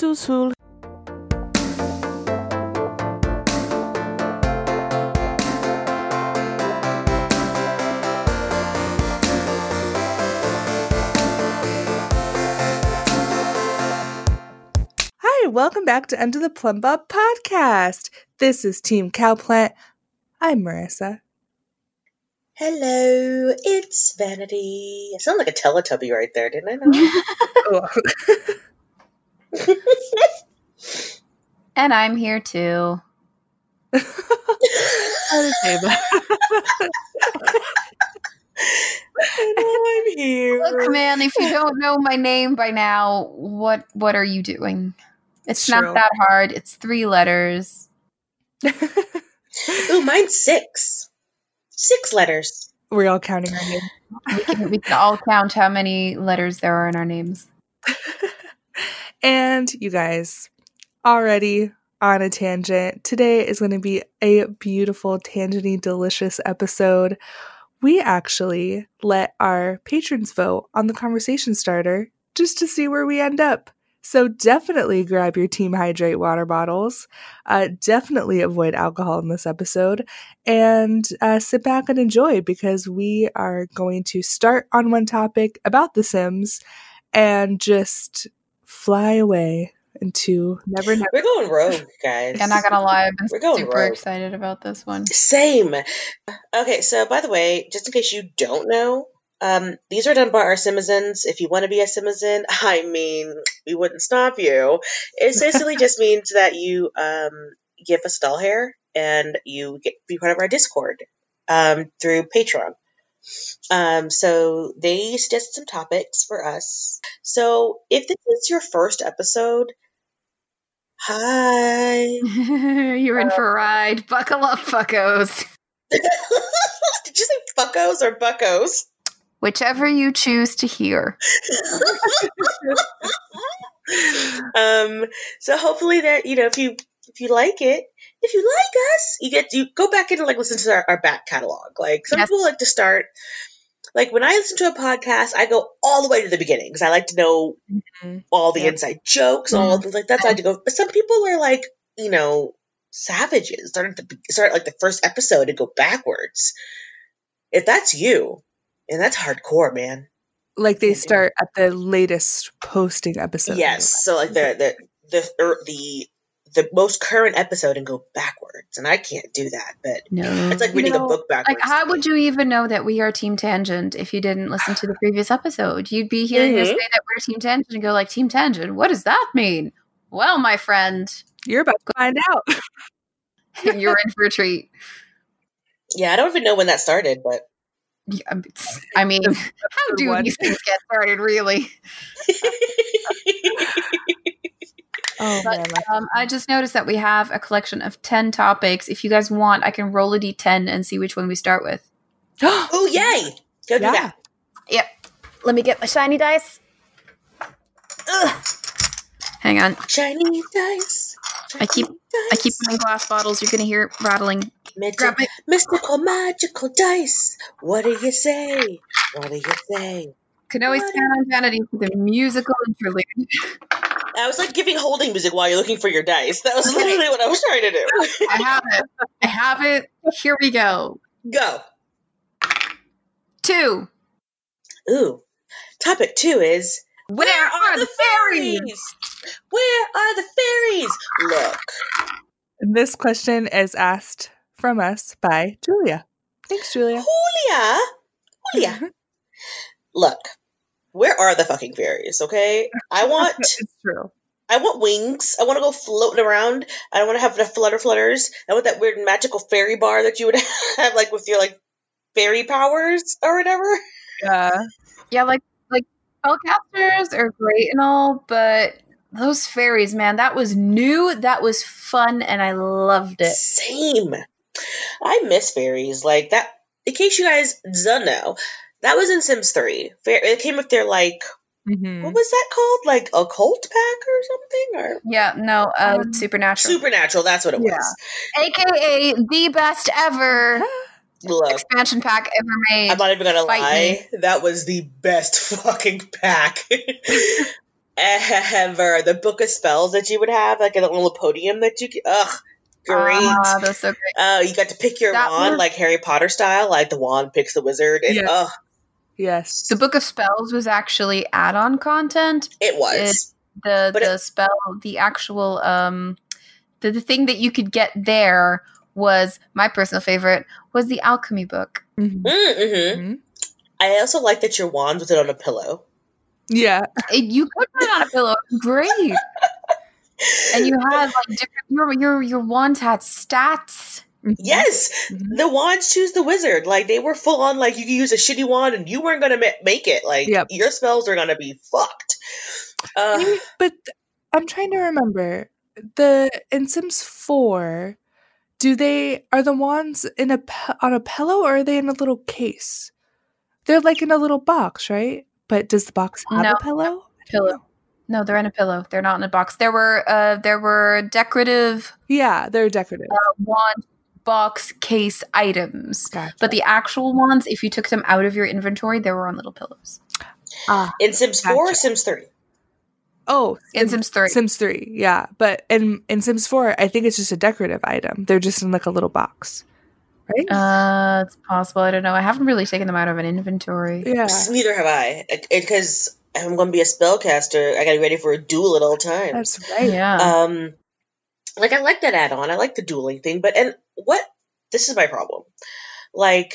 sul sul. Hi, welcome back to Under the Plumbob podcast. This is Team Cowplant. I'm Marissa. Hello, it's Vanity. I sound like a Teletubby right there, didn't I? Know? Oh. And I'm here too. I know I'm here. Look, man, if you don't know my name by now, what what are you doing? It's True. not that hard. It's three letters. Ooh, mine's six. Six letters. We're all counting our names. We can, we can all count how many letters there are in our names. And you guys, already on a tangent. Today is going to be a beautiful, tangenty, delicious episode. We actually let our patrons vote on the conversation starter just to see where we end up. So definitely grab your Team Hydrate water bottles. Uh, definitely avoid alcohol in this episode and uh, sit back and enjoy because we are going to start on one topic about The Sims and just fly away into never never. We're going rogue, guys. I'm not gonna lie, I've been We're going super rogue. excited about this one. Same. Okay, so by the way, just in case you don't know, um, these are done by our Simizens. If you want to be a Simizen, I mean, we wouldn't stop you. It basically just means that you um, give us doll hair and you get be part of our Discord um, through Patreon. Um, so they suggested some topics for us. So if this is your first episode, hi. You're in for a ride. Buckle up, fuckos. Did you say fuckos or buckos? Whichever you choose to hear. um, so hopefully that you know if you if you like it, if you like us, you get you go back and like listen to our, our back catalog. Like some Yes. people like to start. Like when I listen to a podcast, I go all the way to the beginning because I like to know Mhm. all the Yep. inside jokes, all the, like that's how I to go. But some people are like, you know, savages. Start at the start like the first episode and go backwards. If that's you, and that's hardcore, man. Like they start at the latest posting episode. Yes. So like the the the er, the the most current episode and go backwards, and I can't do that. But No. it's like You reading know, a book backwards. Like, how would you even know that we are Team Tangent if you didn't listen to the previous episode? You'd be hearing us Mhm. say that we're Team Tangent and go like, Team Tangent, what does that mean? Well, my friend, You're about to find out. you're in for a treat. Yeah, I don't even know when that started, but Yeah, um, I mean, how do one. these things get started, really? Oh But man. um, I just noticed that we have a collection of 10 topics. If you guys want, I can roll a d10 and see which one we start with. oh yay! Go do Yeah. that. Yep. Let me get my shiny dice. Ugh. Hang on. Shiny dice. I keep- shiny I keep dice. them in glass bottles. You're going to hear it rattling. Magi- Grab it. mystical magical dice. What do you say? What do you say? Can always What? count on Vanity for the musical interlude. I was like giving holding music while you're looking for your dice. That was literally what I was trying to do. I have it. I have it. Here we go. Go. Two. Ooh. Topic two is Where, are, the fairies? Where are the fairies? Look. This question is asked from us by Julia. Thanks, Julia. Julia. Julia. Look. Where are the fucking fairies, okay? I want it's true. I want wings. I want to go floating around. I don't want to have the flutter flutters. I want that weird magical fairy bar that you would have like with your like fairy powers or whatever. Yeah. Yeah, like like spellcasters are great and all, but those fairies, man, that was new, that was fun, and I loved it. Same. I miss fairies. Like that in case you guys don't know, that was in Sims 3. It came with their like Mhm. what was that called? Like a cult pack or something? Or Yeah, no, uh, Um, supernatural, Supernatural, that's what it Yeah. was. aka the best ever Look, expansion pack ever made. I'm not even gonna Fight lie. That was the best fucking pack. ever. The book of spells that you would have, like a little podium that you could, ugh, great. Ah, that's so great. Uh, you got to pick your That wand was- like Harry Potter style, like the wand picks the wizard. And Yeah. ugh, Yes. The Book of Spells was actually add-on content. it was. The But the it- spell, the actual um, the, the thing that you could get there was my personal favorite was the alchemy book. Mhm. Mm-hmm. Mhm. I also like that your wand was it on a pillow. Yeah. It, you could put it on a pillow. Great. And you had like different your your your wands had stats. Mhm. Yes, Mhm. the wands choose the wizard. Like they were full on. Like you could use a shitty wand and you weren't gonna ma- make it. Like Yep. your spells are gonna be fucked. Uh, Maybe- but I'm trying to remember the in Sims 4 do they are the wands in a pe- on a pillow or are they in a little case? They're like in a little box, right? But does the box have No. a pillow? Pillow. know. No, they're in a pillow. They're not in a box. There were uh there were decorative Yeah, they're decorative. wand box case items. Gotcha. But the actual wands, if you took them out of your inventory, they were on little pillows. ah, in Sims Four or Sims Three. oh, In Sims 3. Sims 3, yeah. But in in Sims 4, I think it's just a decorative item. They're just in like a little box. Right? Uh, it's possible. I don't know. I haven't really taken them out of an inventory. yeah. Neither have I, because I'm gonna be a spellcaster. I gotta be ready for a duel at all times. That's right. Yeah. Um, like I like that add-on. I like the dueling thing, but and what? This is my problem. Like,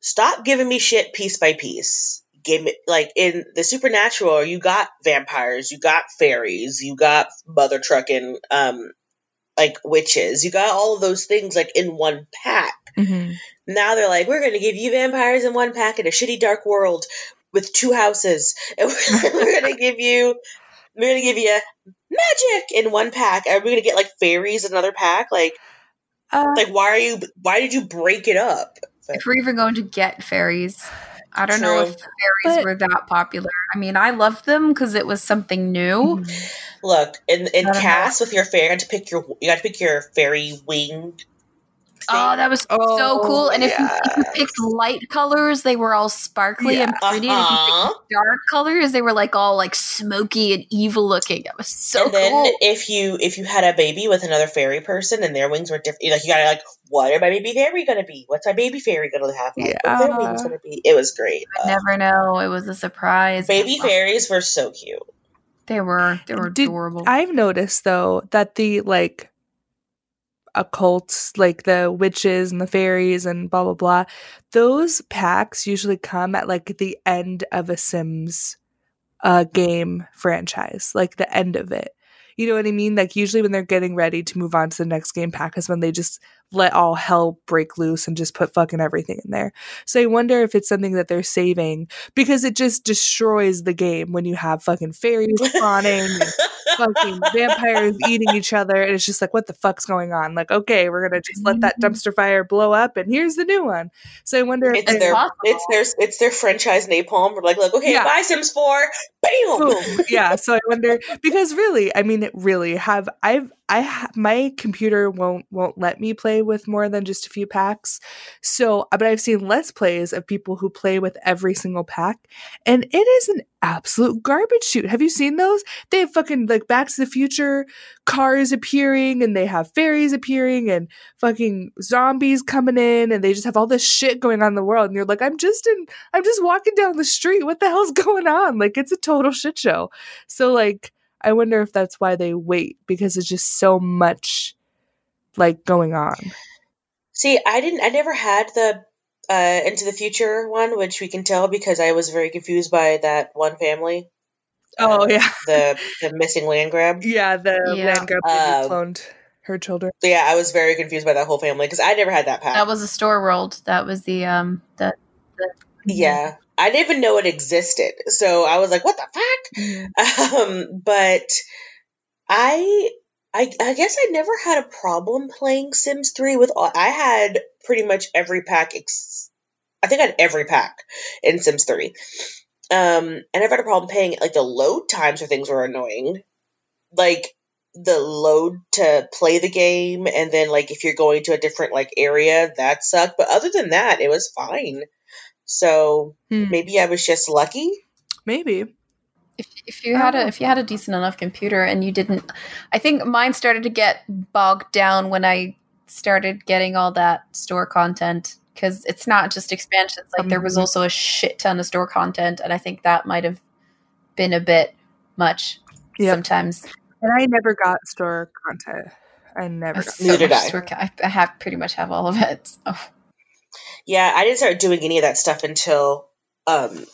stop giving me shit piece by piece. Give me like in the supernatural, you got vampires, you got fairies, you got mother trucking, um, like witches. You got all of those things like in one pack. Mhm. Now they're like, we're going to give you vampires in one pack in a shitty dark world with two houses, and we're, we're going to give you, we're going to give you magic in one pack. Are we going to get like fairies in another pack? Like, Uh, like why are you? Why did you break it up? if we're even going to get fairies, I don't know True. if fairies But- were that popular. I mean, I loved them because it was something new. mhm. Look in in I don't know. cast with your fairy, you got to pick your you got to pick your fairy wing. Oh, that was so Oh, cool! And if, you, if you picked light colors, they were all sparkly and pretty. And if you Uh-huh. picked dark colors, they were like all like smoky and evil looking. That was so and then cool. if you if you had a baby with another fairy person and their wings were different, like you gotta like, what are my baby fairy gonna be? What's my baby fairy gonna have? Like, What their wings Yeah. gonna be? It was great. I Uh, never know. It was a surprise. baby I fairies were so cute. They were. They were Did- adorable. I've noticed though that the like occults, like the witches and the fairies and blah blah blah, those packs usually come at like the end of a Sims uh game franchise, like the end of it. You know what I mean? Like usually when they're getting ready to move on to the next game pack is when they just let all hell break loose and just put fucking everything in there. So I wonder if it's something that they're saving because it just destroys the game when you have fucking fairies spawning fucking vampires eating each other and it's just like what the fuck's going on like okay we're gonna just let that mm-hmm. dumpster fire blow up and here's the new one so i wonder if It's their possible. it's their it's their franchise napalm. We're like, look, okay, Yeah. bye Sims Four, bam. Boom. yeah so i wonder because really i mean really have i've i ha- my computer won't won't let me play with more than just a few packs. So uh, but i've seen let's plays of people who play with every single pack and it is an absolute garbage shoot have you seen those? They have fucking like back to the future cars appearing and they have fairies appearing and fucking zombies coming in and they just have all this shit going on in the world and you're like i'm just in i'm just walking down the street. What the hell's going on? Like it's a total shit show. So like i wonder if that's why they wait because it's just so much like going on See, I didn't. I never had the uh, Into the Future one, which we can tell because I was very confused by that one family. oh Uh, yeah the the missing land grab. yeah the Yeah. land grab lady Um, cloned her children Yeah, I was very confused by that whole family because I never had that pack. that was a store world. That was the um the yeah, I didn't even know it existed, so I was like, "What the fuck?" Um, but I, I, I guess I never had a problem playing Sims Three with all. I had pretty much every pack. Ex- I think I had every pack in Sims Three. Um, I never had a problem paying. Like the load times for things were annoying. Like the load to play the game, and then like if you're going to a different like area, that sucked. But other than that, it was fine. So Hmm. maybe I was just lucky. maybe if, if you had a if you had a decent enough computer and you didn't i think mine started to get bogged down when i started getting all that store content because it's not just expansions like there was Mhm. also a shit ton of store content and i think that might have been a bit much Yep. sometimes And I never got store content. I never got So Neither much did I. store co- I, I have pretty much have all of it so. Yeah, I didn't start doing any of that stuff until um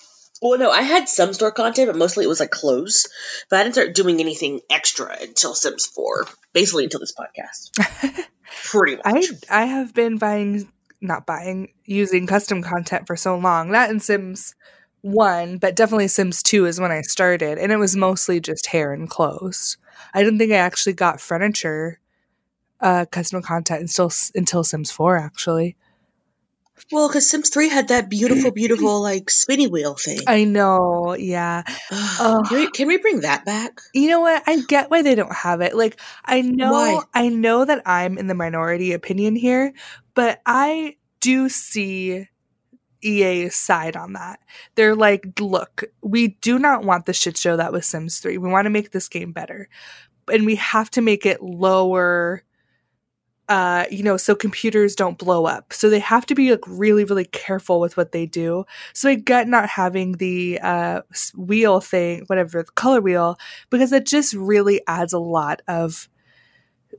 well no, I had some store content, but mostly it was like clothes. But I didn't start doing anything extra until Sims 4. Basically until this podcast. Pretty I much. I have been buying not buying using custom content for so long. Not in Sims 1, but definitely Sims 2 is when I started and it was mostly just hair and clothes. I didn't think I actually got furniture uh custom content until until Sims 4 actually. Well, because Sims 3 had that beautiful, beautiful like spinny wheel thing. I know, yeah. can, we, can we bring that back? You know what? I get why they don't have it. Like I know Why? I know that I'm in the minority opinion here, but I do see EA's side on that. They're like, look, we do not want the shit show that was Sims 3. We want to make this game better. And we have to make it lower uh you know so computers don't blow up. So they have to be like really really careful with what they do. So i get not having the uh wheel thing whatever the color wheel because it just really adds a lot of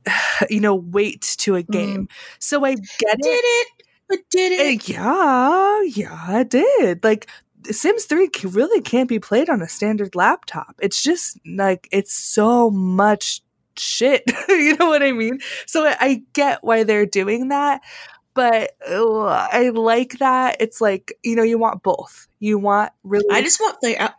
you know weight to a game. So i get Did it it? But did Uh, it? yeah yeah it did. Like sims 3 really can't be played on a standard laptop. It's just like it's so much shit you know what i mean so I, get why they're doing that but ugh, i like that it's like you know you want both you want really I just want the uh,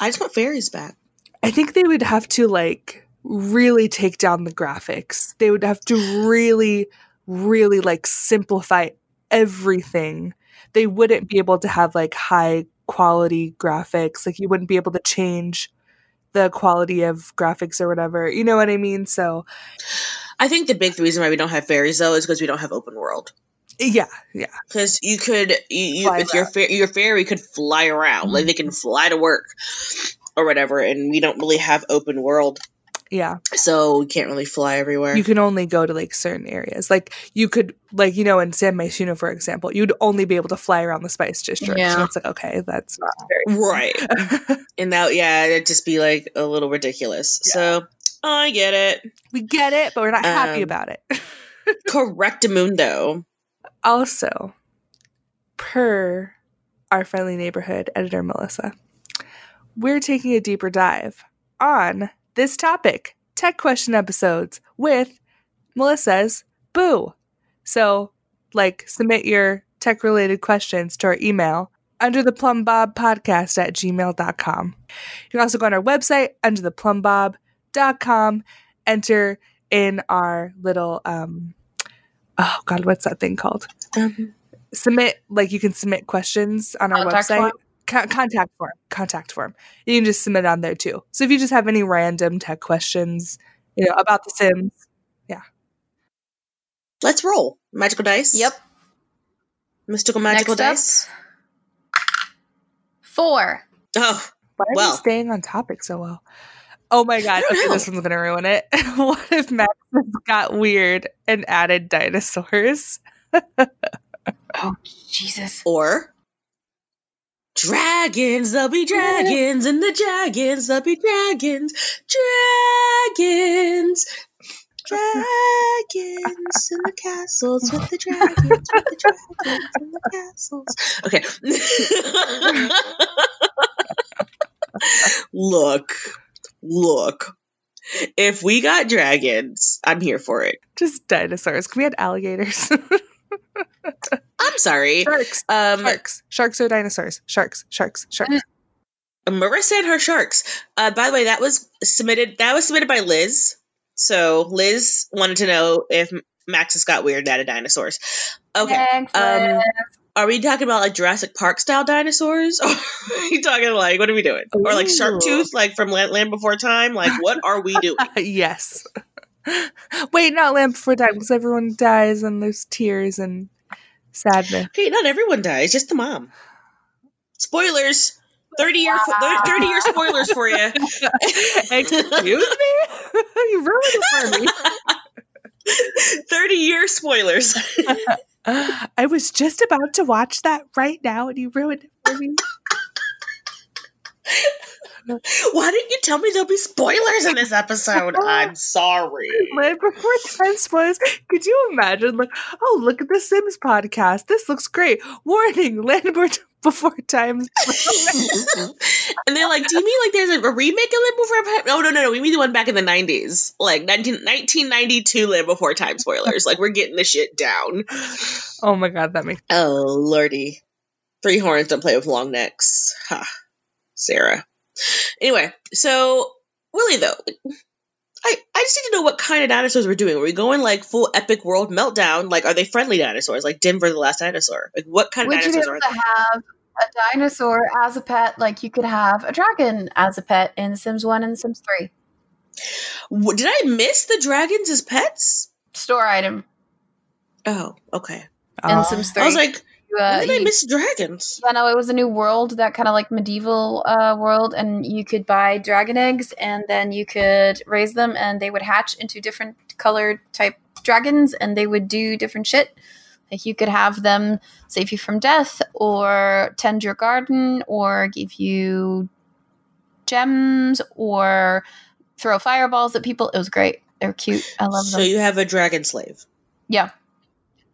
I just want fairies back. I think they would have to like really take down the graphics. They would have to really, really like simplify everything. They wouldn't be able to have like high quality graphics. Like you wouldn't be able to change the quality of graphics or whatever. You know what I mean? So I think the big reason why we don't have fairies though is because we don't have open world. yeah, yeah. Because you could, you, you if your fa- your fairy could fly around, like they can fly to work or whatever, and we don't really have open world, Yeah. so we can't really fly everywhere. You can only go to like certain areas. Like you could like, you know, in San Myshuno, for example, you'd only be able to fly around the spice district. Yeah. So it's like, okay, that's not very right, and that yeah, it'd just be like a little ridiculous. So I get it. we get it, but we're not happy Um, about it. correct Correctamundo. Also, per our friendly neighborhood editor Melissa, we're taking a deeper dive on this topic tech question episodes with Melissa's Boo. So, like, submit your tech related questions to our email under the plumbob podcast at gmail.com. You can also go on our website under the plumbob.com, enter in our little, um, oh God, what's that thing called? Um, submit like you can submit questions on our website? Co- contact form contact form you can just submit on there too so if you just have any random tech questions you know about the sims yeah. let's roll magical dice. Yep. mystical magical Next up. dice. Four. Oh, why are Well. we staying on topic so well oh my god okay know. this one's gonna ruin it what if Maxis got weird and added dinosaurs Oh Jesus. or dragons. There'll be dragons, and the dragons. There'll be dragons. Dragons. Dragons in the castles with the dragons, with the dragons in the castles. Okay. look, look. If we got dragons, I'm here for it. just dinosaurs we had alligators I'm sorry. sharks Um, sharks sharks or dinosaurs sharks sharks sharks Marissa and her sharks. Uh, by the way, that was submitted. That was submitted by Liz. So Liz wanted to know if Maxis got weird of dinosaurs. Okay. Um, are we talking about like Jurassic Park style dinosaurs? Or are you talking like what are we doing? Or like Shark Ooh. Tooth, like from Land, Land Before Time? Like what are we doing? yes. Wait, not Land Before Time, because everyone dies and there's tears and sadness. Okay, not everyone dies, just the mom. Spoilers. 30 year Wow. 30 year spoilers for you. Excuse me? you ruined it for me. 30 year spoilers. I was just about to watch that right now and you ruined it for me. Why didn't you tell me there'll be spoilers in this episode? I'm sorry. Land Before Time spoilers. Could you imagine? Like, oh, look at the Sims podcast. This looks great. Warning: Land Before- Time. and they're like, do you mean like there's a, remake of Land Before Time? No, no, no, no. We mean the one back in the 90s. Like 19, 1992 Land Before Time spoilers. Like, we're getting the shit down. Oh my god, that makes Oh, lordy. Three horns don't play with long necks. Ha. Cera. Anyway, so, really though, I, I just need to know what kind of dinosaurs we're doing. Are we going like full epic world meltdown? Like, are they friendly dinosaurs? Like Denver the Last Dinosaur? Like, what kind of Would you be dinosaurs able are to they? have a dinosaur as a pet? Like you could have a dragon as a pet in Sims 1 and Sims 3. Did I miss the dragons as pets? Store item Oh, okay. Oh. in Oh. Sims 3. I was like, You, uh, when did I miss dragons? Yeah, no, it was a new world, that kind of like medieval uh, world, and you could buy dragon eggs, and then you could raise them, and they would hatch into different colored type dragons, and they would do different shit. Like you could have them save you from death, or tend your garden, or give you gems, or throw fireballs at people. It was great. They were cute. I love So them. So you have a dragon slave. yeah,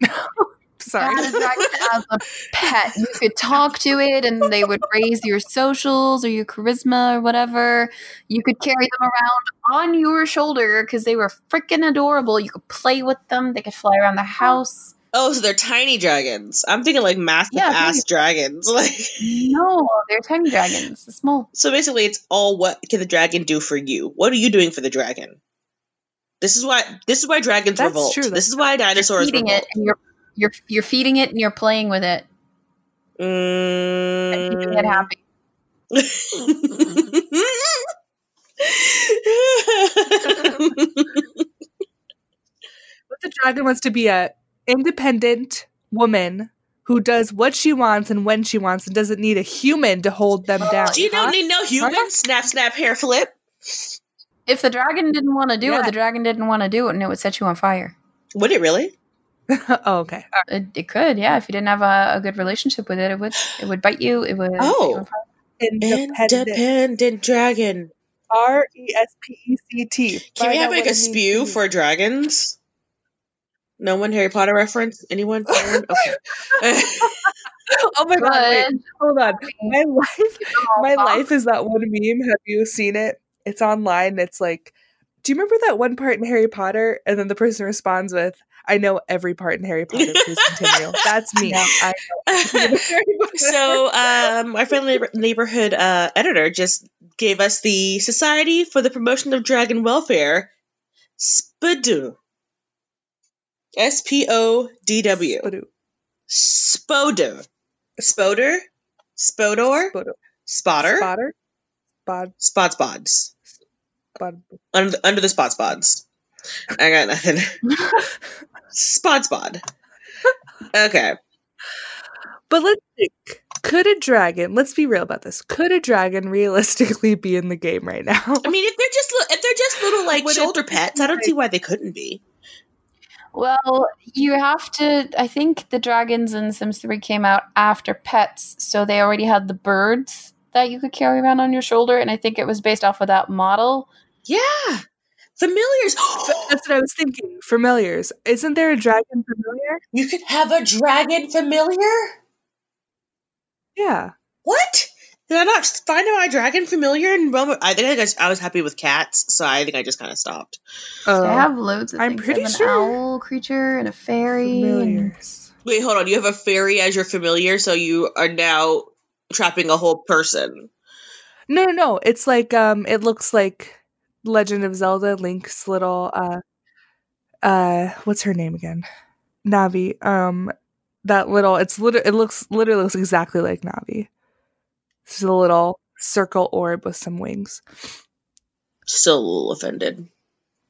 Sorry. had a dragon as a pet. You could talk to it, and they would raise your socials or your charisma or whatever. You could carry them around on your shoulder because they were freaking adorable. You could play with them. They could fly around the house. Oh, so they're tiny dragons. I'm thinking like massive Yeah, ass tiny. dragons. Like No, they're tiny dragons. Small. so basically it's all what can the dragon do for you? What are you doing for the dragon? This is why this is why dragons That's revolt. true. This is why dinosaurs feeding revolt. it, and you're you're you're feeding it, and you're playing with it, and keeping it Mm. happy. But the dragon wants to be a independent woman who does what she wants and when she wants and doesn't need a human to hold them down. you don't huh? need no human. Snap, snap, hair flip. If the dragon didn't want to do Yeah. it, the dragon didn't want to do it, and it would set you on fire. Would it really? oh, okay. It, it could, yeah. If you didn't have a, a good relationship with it, it would it would bite you. It would. Oh. Independent. Independent dragon. R E S P E C T. Can we have like a it means spew for dragons? No one Harry Potter reference? Anyone? Anyone? Okay. Oh my god! Wait, hold on. My life, my life is that one meme. Have you seen it? It's online. It's like, do you remember that one part in Harry Potter? And then the person responds with, "I know every part in Harry Potter. Please continue." That's me. I know so um, our friendly neighborhood uh, editor just gave us the Society for the Promotion of Dragon Welfare, SPODW. S P O D W. Spodoo. Spoder. Spoder? Spodor? Spotter? Spotter. Spod. Spot spods. Spod. Under the, under the spot spods. I got nothing. spot spod. Okay. But let's think. Could a dragon? Let's be real about this. Could a dragon realistically be in the game right now? I mean, if they're just li- if they're just little like Would shoulder pets, I don't like- see why they couldn't be. Well, you have to. I think the dragons in Sims 3 came out after pets, so they already had the birds that you could carry around on your shoulder, and I think it was based off of that model. Yeah, familiars. That's what I was thinking. Familiars. Isn't there a dragon familiar? you could have a dragon familiar. Yeah. What? Did I not find my dragon familiar? And Roma- I think I, just, I was happy with cats, so I think I just kind of stopped. Oh, They have loads of I'm things. They pretty have an sure- owl creature and a fairy. and- Wait, hold on. You have a fairy as your familiar, so you are now trapping a whole person. No, no, no. It's like um, it looks like Legend of Zelda. Link's little uh, uh, what's her name again? Navi. Um, that little. It's literally. It looks literally looks exactly like Navi. It's a little circle orb with some wings. Still a little offended.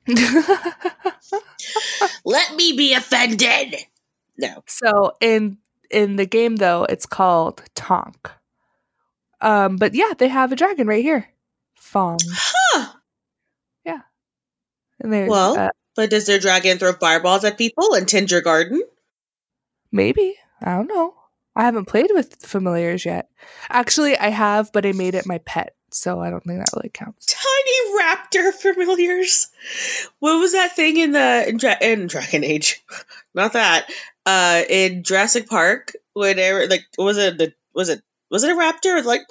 Let me be offended. No. so in in the game though, it's called Tonk. Um, but yeah, they have a dragon right here. Fong. Huh. And there's Well- uh, But does their dragon throw fireballs at people and tend your garden? maybe. I don't know. I haven't played with familiars yet. Actually, I have, but I made it my pet, so I don't think that really counts. Tiny raptor familiars. What was that thing in the in, Dra- in Dragon Age? Not that. Uh, in Jurassic Park, whenever like was it the was it was it a raptor? It was like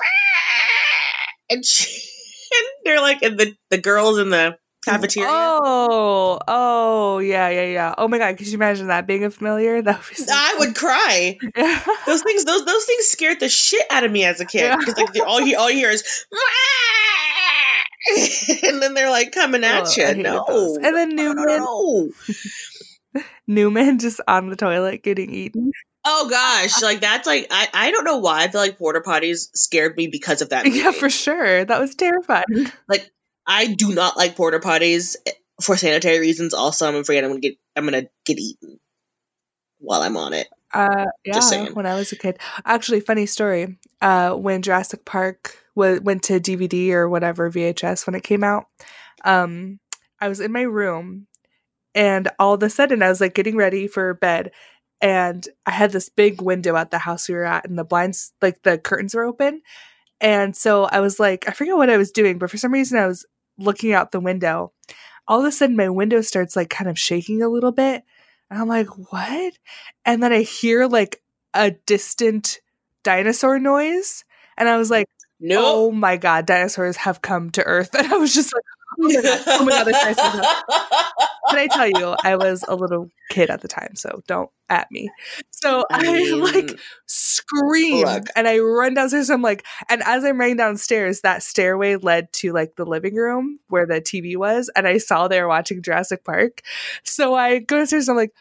and, she, and they're like and the the girls in the cafeteria. Oh, oh, yeah, yeah, yeah. Oh my god, could you imagine that being a familiar? That would be so I would cry. Those things, those those things scared the shit out of me as a kid Yeah. because like all you all you hear is, and then they're like coming at Oh, you. No, those. And then Newman. Newman just on the toilet getting eaten. Oh gosh, like that's like I I don't know why I feel like porta potties scared me because of that. Movie. Yeah, for sure. That was terrifying. I do not like porta potties for sanitary reasons. Also, I'm afraid I'm gonna get I'm gonna get eaten while I'm on it. Uh, yeah, when I was a kid. Actually, funny story. Uh, when Jurassic Park w- went to DVD or whatever VHS when it came out, um, I was in my room, and all of a sudden I was like getting ready for bed, and I had this big window at the house we were at, and the blinds, like the curtains were open, and so I was like, I forget what I was doing, but for some reason I was looking out the window. All of a sudden, my window starts like kind of shaking a little bit. And I'm like, what? And then I hear like a distant dinosaur noise. And I was like, Nope. oh my God, dinosaurs have come to Earth. And I was just like, oh my God, my God, there's dinosaurs. Can I tell you, I was a little kid at the time, so don't at me. So I, mean, mm. like scream and I run downstairs. I'm like, and as I'm running downstairs, that stairway led to like the living room where the TV was, and I saw they were watching Jurassic Park. So I go downstairs. And I'm like.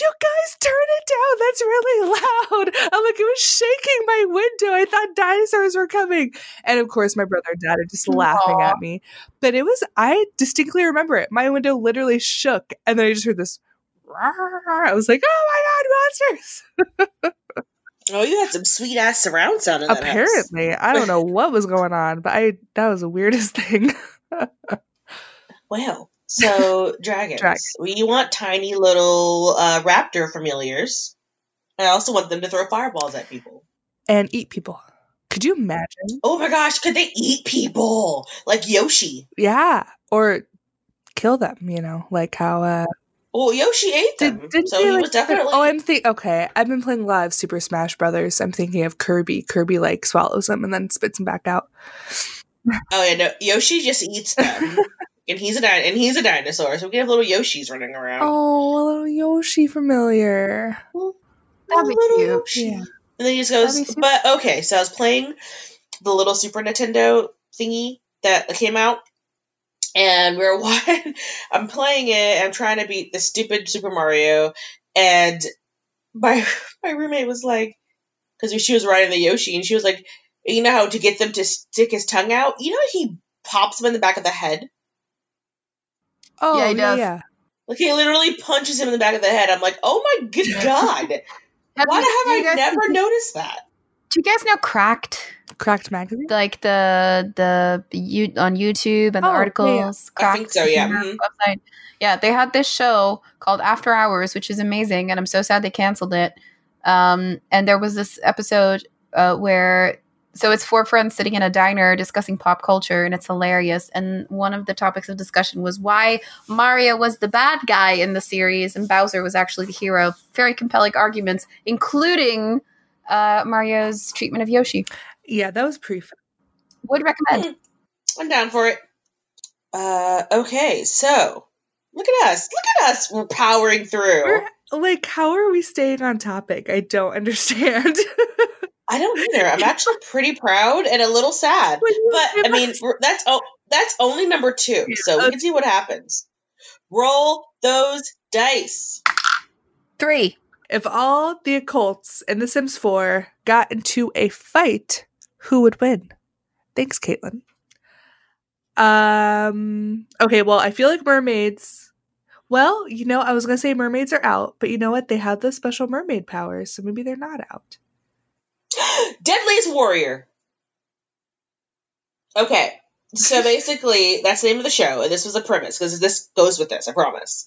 You guys turn it down. That's really loud. I'm like, it was shaking my window. I thought dinosaurs were coming. And of course, my brother and dad are just laughing Aw. at me. But it was, I distinctly remember it. My window literally shook. And then I just heard this. "Rawr." I was like, oh my God, monsters. oh, you had some sweet ass surround sound in that house. Apparently. I don't know what was going on, but I, that was the weirdest thing. Well, so dragons. Dragons. We want tiny little uh, raptor familiars. I also want them to throw fireballs at people. and eat people. Could you imagine? Oh my gosh, could they eat people like Yoshi? Yeah. Or kill them, you know, like how, uh, Well, Yoshi ate them, Did, so he like, was definitely. Oh, I'm think. Okay, I've been playing a lot of Super Smash Brothers. I'm thinking of Kirby. Kirby like swallows them and then spits them back out. oh yeah, no, Yoshi just eats them, and he's a di- and he's a dinosaur, so we can have little Yoshis running around. Oh, a little Yoshi familiar. That'd be little cute. Yoshi. Yeah. And then he just goes, but okay, so I was playing the little Super Nintendo thingy that came out, and we are watching. I'm playing it. I'm trying to beat the stupid Super Mario, and my my roommate was like, because she was riding the Yoshi, and she was like, you know how to get them to stick his tongue out. You know he pops him in the back of the head. Oh, Yeah, yeah, he does. yeah. Like he literally punches him in the back of the head. I'm like, oh my good god, Have why you- have I guys- never noticed that? Do you guys know Cracked? Cracked magazine. Like the the you on YouTube and the Oh, yeah, yeah. articles. I think so, yeah. Cracked Mhm. Website. Yeah, they had this show called After Hours, which is amazing, and I'm so sad they canceled it. Um, and there was this episode uh, where so it's four friends sitting in a diner discussing pop culture, and it's hilarious. And one of the topics of discussion was why Mario was the bad guy in the series and Bowser was actually the hero. Very compelling arguments, including uh, Mario's treatment of Yoshi. Yeah, that was pretty fun. Would recommend. I'm down for it. Uh, okay, so look at us. Look at us. We're powering through. We're, like, how are we staying on topic? I don't understand. I don't either. I'm actually pretty proud and a little sad. But I mean, that's oh, that's only number two, so we can see what happens. Roll those dice. Three. if all the occults in The Sims 4 got into a fight, who would win? Thanks, Caitlin. Um. Okay. Well, I feel like mermaids. Well, you know, I was gonna say mermaids are out, but you know what? They have the special mermaid powers, so maybe they're not out. Deadliest warrior. Okay. So basically, that's the name of the show, and this was a premise because this goes with this, I promise.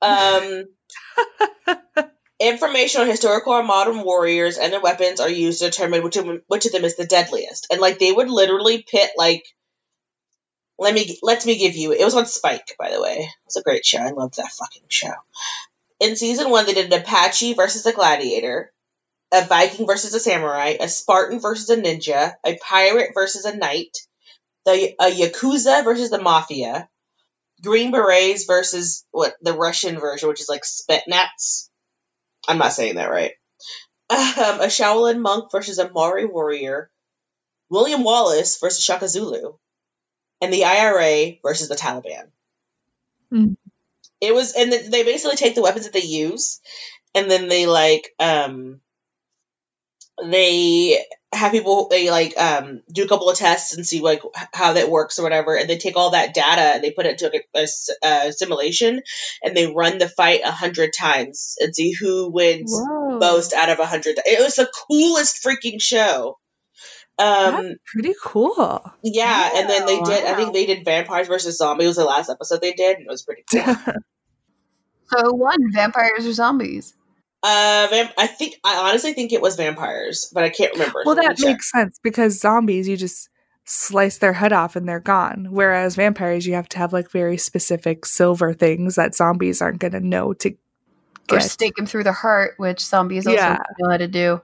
Um, information on historical or modern warriors and their weapons are used to determine which of, which of them is the deadliest. And like they would literally pit like let me let me give you it was on Spike, by the way. It was a great show. I loved that fucking show. In season one, they did an Apache versus a gladiator, a Viking versus a samurai, a Spartan versus a ninja, a pirate versus a knight, the a Yakuza versus the mafia, Green Berets versus what the Russian version, which is like Spetsnaz. I'm not saying that right. Um, a Shaolin monk versus a Maori warrior, William Wallace versus Shaka Zulu, and the IRA versus the Taliban. Mm. It was, and they basically take the weapons that they use, and then they like, um, they have people they like um do a couple of tests and see like how that works or whatever, and they take all that data and they put it to a simulation, and they run the fight a hundred times and see who wins Whoa. most out of a hundred. It was the coolest freaking show. Um, That's pretty cool. yeah, and then they did. I think they did vampires versus zombies. Was the last episode they did, and it was pretty cool. So who won? Vampires or zombies? Uh, vamp- I think I honestly think it was vampires, but I can't remember. well, that check. makes sense because zombies, you just slice their head off and they're gone. Whereas vampires, you have to have like very specific silver things that zombies aren't going to know to Or get. stake him through the heart, which zombies also Yeah. know how to do.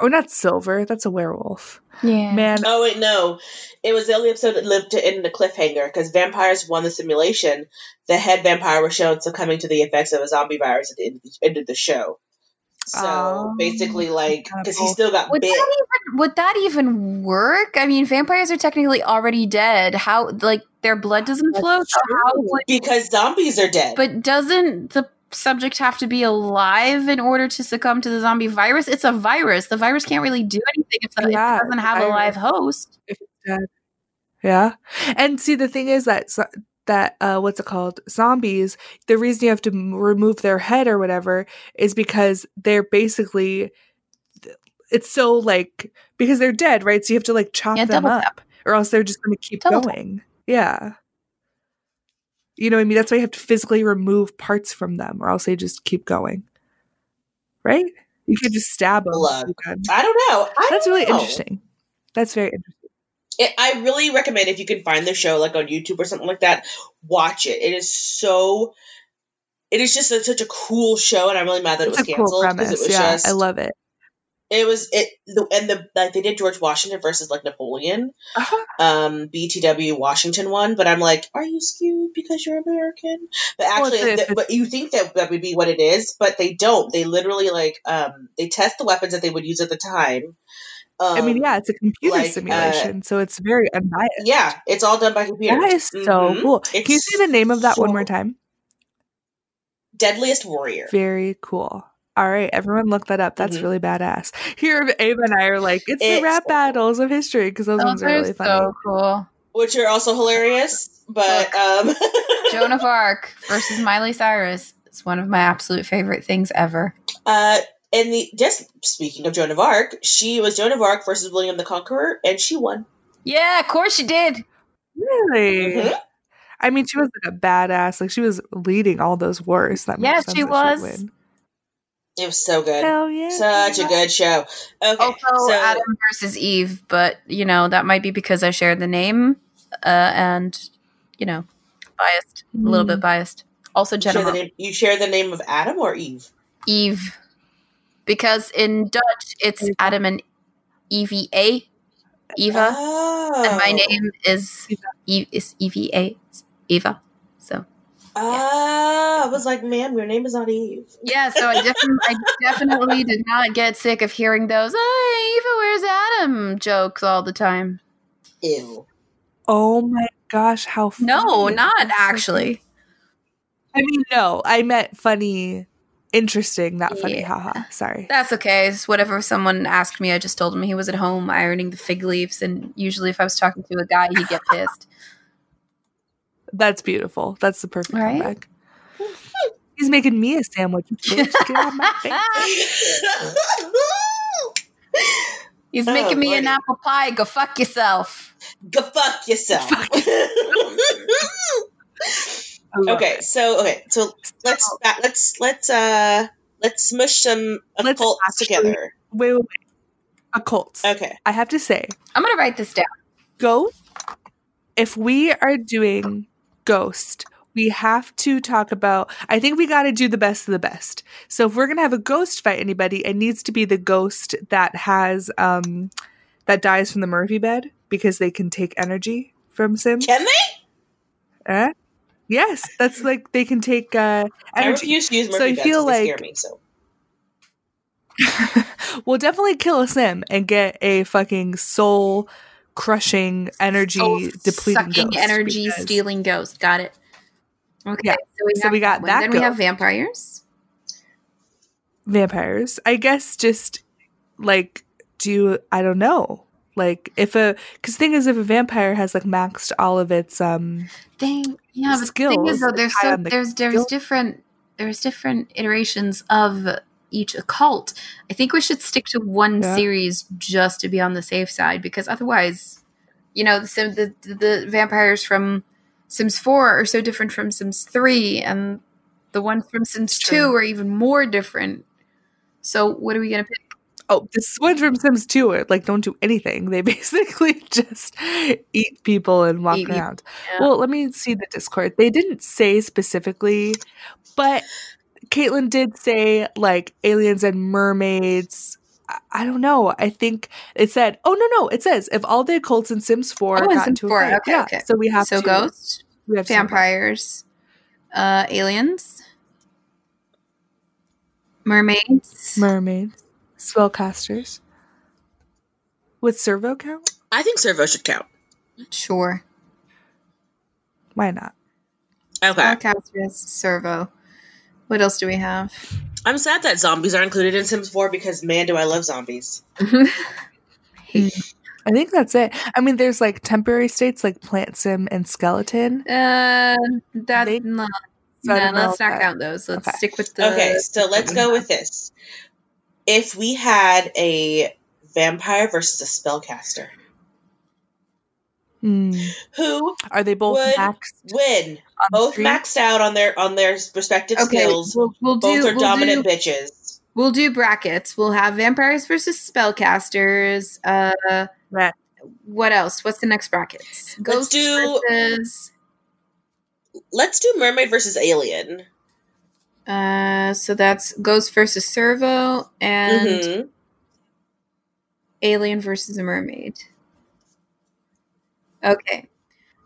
Oh, not silver. That's a werewolf. Yeah. Man, Oh wait, no, it was the only episode that lived to end in a cliffhanger because vampires won the simulation. The head vampire was shown succumbing to the effects of a zombie virus at the end of the, end of the show. So Oh, basically, like, because he still got Would bit. that even would that even work? I mean, vampires are technically already dead. How like their blood doesn't That's flow? So how true. would because zombies are dead. But doesn't the subject have to be alive in order to succumb to the zombie virus? It's a virus. The virus can't really do anything if, the, Yeah, if it doesn't have a live host. if it's dead. Yeah. And see, the thing is that that uh, what's it called? Zombies. The reason you have to m- remove their head or whatever is because they're basically. It's so like because they're dead, right? So you have to like chop Yeah, them double up, or else they're just going to keep Double tap. going. Yeah. You know what I mean? That's why you have to physically remove parts from them, or else they just keep going. Right? You could just stab them. I don't know. I That's don't really know. interesting. That's very interesting. It, I really recommend if you can find the show like on YouTube or something like that, watch it. It is so. It is just a, such a cool show, and I'm really mad that it was cool canceled because premise. it was Yeah, just. I love it. It was it the, and the like they did George Washington versus like Napoleon, Uh-huh. um BTW Washington one, but I'm like, are you skewed because you're American? But actually, it's- th- but you think that that would be what it is, but they don't. They literally like um they test the weapons that they would use at the time. Um, I mean, yeah, it's a computer like, uh, simulation, so it's very unbiased. yeah, it's all done by computer. That is so Mhm. cool. Can you say the name of that one more time? Deadliest Warrior. Very cool. All right, everyone look that up. That's Mhm. really badass. Here, Ava and I are like, it's, the rap cool. battles of history because those, ones are really funny. so cool. which are also hilarious. But um, Joan of Arc versus Miley Cyrus is one of my absolute favorite things ever. uh, and the just speaking of Joan of Arc, she was Joan of Arc versus William the Conqueror, and she won. Yeah, of course she did. Really? Mhm. I mean, she was like a badass. Like she was leading all those wars. That Yeah, sense she that was. would win. It was so good, Hell yeah! such a good show. Okay, Also, so Adam versus Eve, but you know that might be because I shared the name, uh, and you know, biased, a little Mm. bit biased. Also, you share, the Jenna name, you share the name of Adam or Eve. Eve, because in Dutch it's Eva. Adam and Eva. Eva, Oh. and my name is Eva. Eve is Evie A, it's Eva. So Ah, I was like, ma'am, your name is not Eve. yeah, so I definitely, I definitely did not get sick of hearing those "Oh, Eva, where's Adam?" jokes all the time. Ew. Oh my gosh, how funny. No, not actually. I mean, no, I meant funny, interesting, not funny. Yeah. Haha. Sorry. That's okay. It's whatever someone asked me, I just told him he was at home ironing the fig leaves, and usually if I was talking to a guy, he'd get pissed. That's beautiful. That's the perfect Right? comeback. He's making me a sandwich. Bitch, get out of my face. He's Oh, making me an apple pie. Go fuck yourself. Go fuck yourself. okay, so okay, so let's let's let's uh let's smush some Let's together. Wait, wait, wait. Occults. Okay. I have to say, I'm gonna write this down. Go. If we are doing ghost, we have to talk about. I think we got to do the best of the best. So if we're gonna have a ghost fight anybody, it needs to be the ghost that has um that dies from the Murphy bed because they can take energy from Sims. Can they? Eh? Yes, that's like they can take uh I energy. refuse to use So Murphy I beds feel 'cause they scare like- me. So we'll definitely kill a sim and get a fucking soul crushing energy Soul depleting sucking ghost energy because- stealing ghost. Got it. Okay, Yeah, so we, so have we got that Then we have vampires. vampires. I guess just like do I don't know. Like if a because thing is if a vampire has like maxed all of its um Thing, yeah, but the thing is though, there's so the there's there's skill- different there's different iterations of each occult. I think we should stick to one Yeah. series just to be on the safe side because otherwise, you know, the the, the, the vampires from Sims Four are so different from Sims Three, and the ones from Sims Two are even more different. So what are we gonna pick? oh this one from Sims 2 are, like don't do anything. They basically just eat people and walk Eat around. yeah. Well, let me see the Discord. They didn't say specifically, but Caitlin did say like aliens and mermaids. I- I don't know. I think it said. Oh no, no! It says if all the occults in Sims Four Oh, in got Sims into a 4, fight, okay, yeah. okay. So we have so to ghosts, we have vampires, uh, aliens, mermaids. mermaids, spellcasters. Would servo count? I think servo should count. sure. Why not? Okay. Spellcasters, servo. What else do we have? I'm sad that zombies are included in Sims 4 because man, do I love zombies. I think that's it. I mean, there's like temporary states like plant sim and skeleton. Uh, that's They- no, So no, don't know let's not that- count those. Let's Okay. stick with the. Okay, so let's go with this. If we had a vampire versus a spellcaster, Hmm. who Are they both Would maxed? win? On Both three? maxed out on their on their respective Okay, skills. we'll, we'll Both do. are we'll dominant do, bitches. We'll do brackets. We'll have vampires versus spellcasters. Uh, Right. what else? What's the next brackets? Ghosts do- versus. Let's do mermaid versus alien. Uh, so that's ghost versus servo and Mhm. alien versus a mermaid. Okay,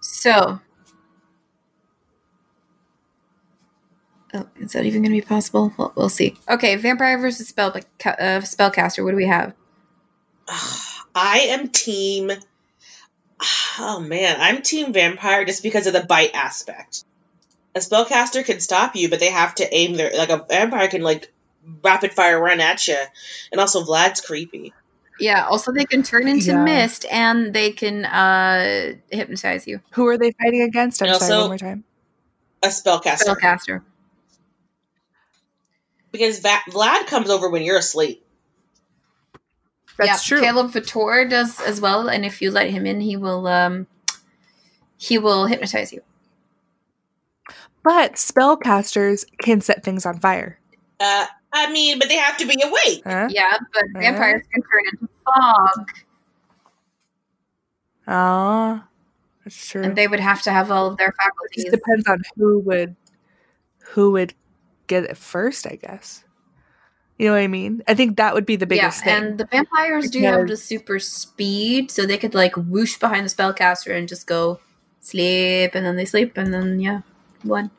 so. Oh, is that even going to be possible? We'll, we'll see. Okay, vampire versus spell uh, spellcaster. What do we have? I am team. Oh man, I'm team vampire just because of the bite aspect. A spellcaster can stop you, but they have to aim their like a vampire can like rapid fire run at you, and also Vlad's creepy. Yeah. Also, they can turn into Yeah. mist and they can uh hypnotize you. Who are they fighting against? I'm And sorry, also- one more time. A spellcaster Spellcaster. Because Va- Vlad comes over when you're asleep. That's yeah, true. Caleb Vatore does as well, and if you let him in, he will um he will hypnotize you. But spellcasters can set things on fire. Uh, I mean, but they have to be awake. Huh? Yeah, but Uh. vampires can turn into fog, Ah, that's true. and they would have to have all of their faculties. just depends on who would who would get it first, I guess. You know what I mean? I think that would be the biggest yeah, thing. and the vampires do have the super speed, so they could like whoosh behind the spellcaster and just go sleep, and then they sleep, and then yeah, one.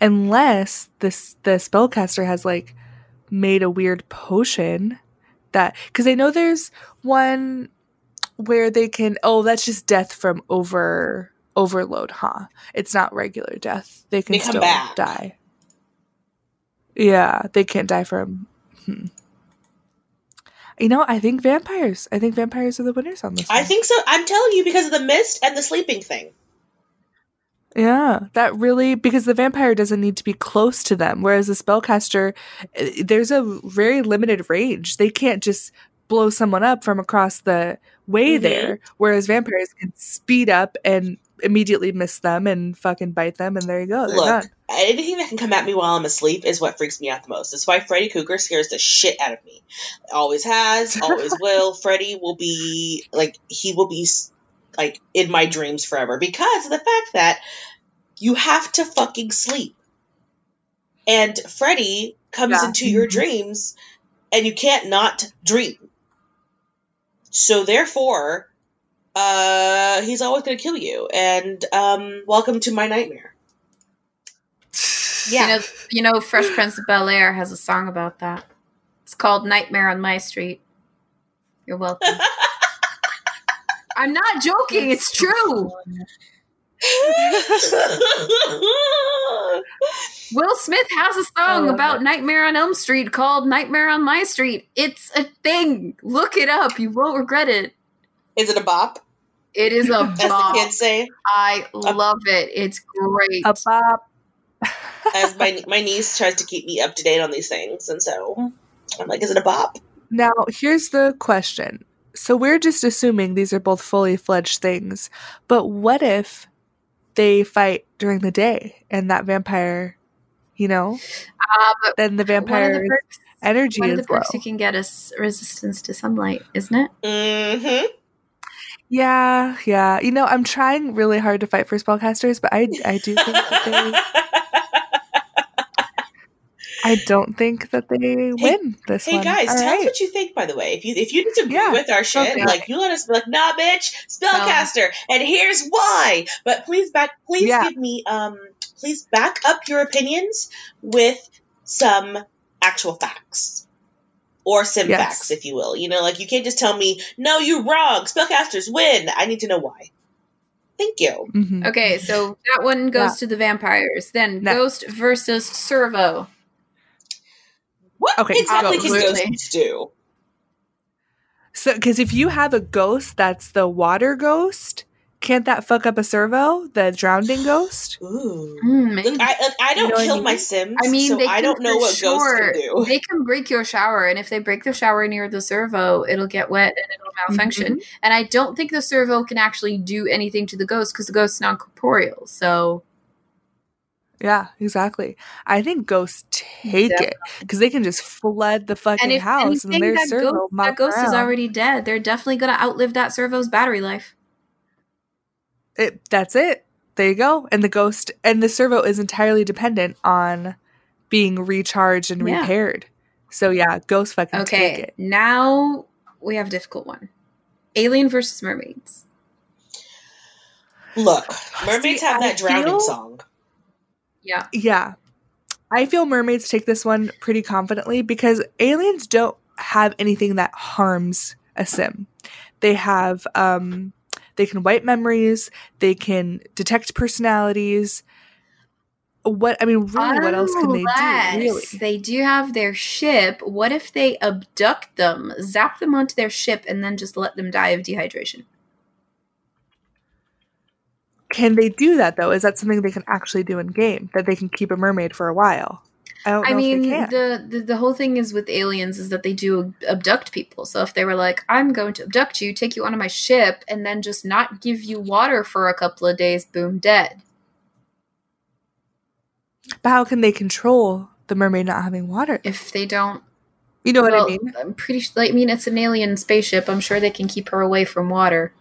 Unless this the spellcaster has like made a weird potion that because I know there's one where they can oh that's just death from over overload, huh? It's not regular death. They can They still back. die. Yeah, they can't die from. Hmm. You know, I think vampires. I think vampires are the winners on this. I one. think so. I'm telling you because of the mist and the sleeping thing. Yeah, that really because the vampire doesn't need to be close to them, whereas the spellcaster, eh, there's a very limited range. They can't just blow someone up from across the way Mhm. there, whereas vampires can speed up and immediately miss them and fucking bite them, and there you go, they're Look, done. anything that can come at me while I'm asleep is what freaks me out the most. That's why Freddy Krueger scares the shit out of me. Always has, always will. Freddy will be like he will be like in my dreams forever because of the fact that you have to fucking sleep. And Freddy comes Yeah. into your dreams and you can't not dream. So therefore, uh he's always going to kill you and um welcome to my nightmare. You know, you know, Fresh Prince of Bel Air has a song about that. It's called "Nightmare on My Street." You're welcome. I'm not joking. It's true. Will Smith has a song about it. Nightmare on Elm Street called Nightmare on My Street. It's a thing. Look it up. You won't regret it. Is it a bop? It is a As the bomb. kids say. I love it. It's great. A bop. As my my niece tries to keep me up to date on these things, and so I'm like, is it a bop? Now, here's the question. So we're just assuming these are both fully fledged things, but what if they fight during the day and that vampire, you know, Uh, then the vampire the energy one of is the low. perks you can get is resistance to sunlight, isn't it? Mm-hmm. Yeah, yeah. You know, I'm trying really hard to fight for spellcasters, but I I do think that they I don't think that they win this Hey one. guys, All tell us what you think. By the way, if you if you disagree Yeah, with our shit, okay. like you let us be like, nah, bitch, spellcaster, and here's why. But please back, please Yeah. give me, um, please back up your opinions with some actual facts or sim Yes. if you will. You know, like you can't just tell me, no, you're wrong. Spellcasters win. I need to know why. Thank you. Mhm. Okay, so that one goes Yeah. to the vampires. Then Next. Ghost versus Servo. What Okay, exactly can absolutely. ghosts do? So, because if you have a ghost that's the water ghost, can't that fuck up a servo, the drowning ghost? Ooh. Hmm, maybe. Look, I, look, I don't know what I kill mean? my Sims, I mean, so they I can don't know what sure, ghosts can do. They can break your shower, and if they break the shower near the servo, it'll get wet and it'll malfunction. Mm-hmm. And I don't think the servo can actually do anything to the ghost because the ghost's non corporeal. So Yeah, exactly. I think ghosts take it because they can just flood the fucking and if house and their that servo ghost, that mop ghost is already dead. They're definitely gonna outlive that servo's battery life. It, that's it. There you go. And the ghost and the servo is entirely dependent on being recharged and Yeah. repaired. So yeah, ghost fucking take Okay, it. now we have a difficult one: Alien versus mermaids. Look, mermaids See, have I that drowning feel- song. Yeah, Yeah. I feel mermaids take this one pretty confidently because aliens don't have anything that harms a sim. They have um they can wipe memories, they can detect personalities. What I mean, really, what else can oh, they do? Really? They do have their ship. What if they abduct them, zap them onto their ship, and then just let them die of dehydration? Can they do that though? Is that something they can actually do in game? That they can keep a mermaid for a while? I I mean, can. the, the the whole thing is with aliens is that they do abduct people. So if they were like, "I'm going to abduct you, take you onto my ship, and then just not give you water for a couple of days," boom, dead. but how can they control the mermaid not having water? If they don't, You know what well, I mean? I'm pretty. Sure, I mean, it's an alien spaceship. I'm sure they can keep her away from water.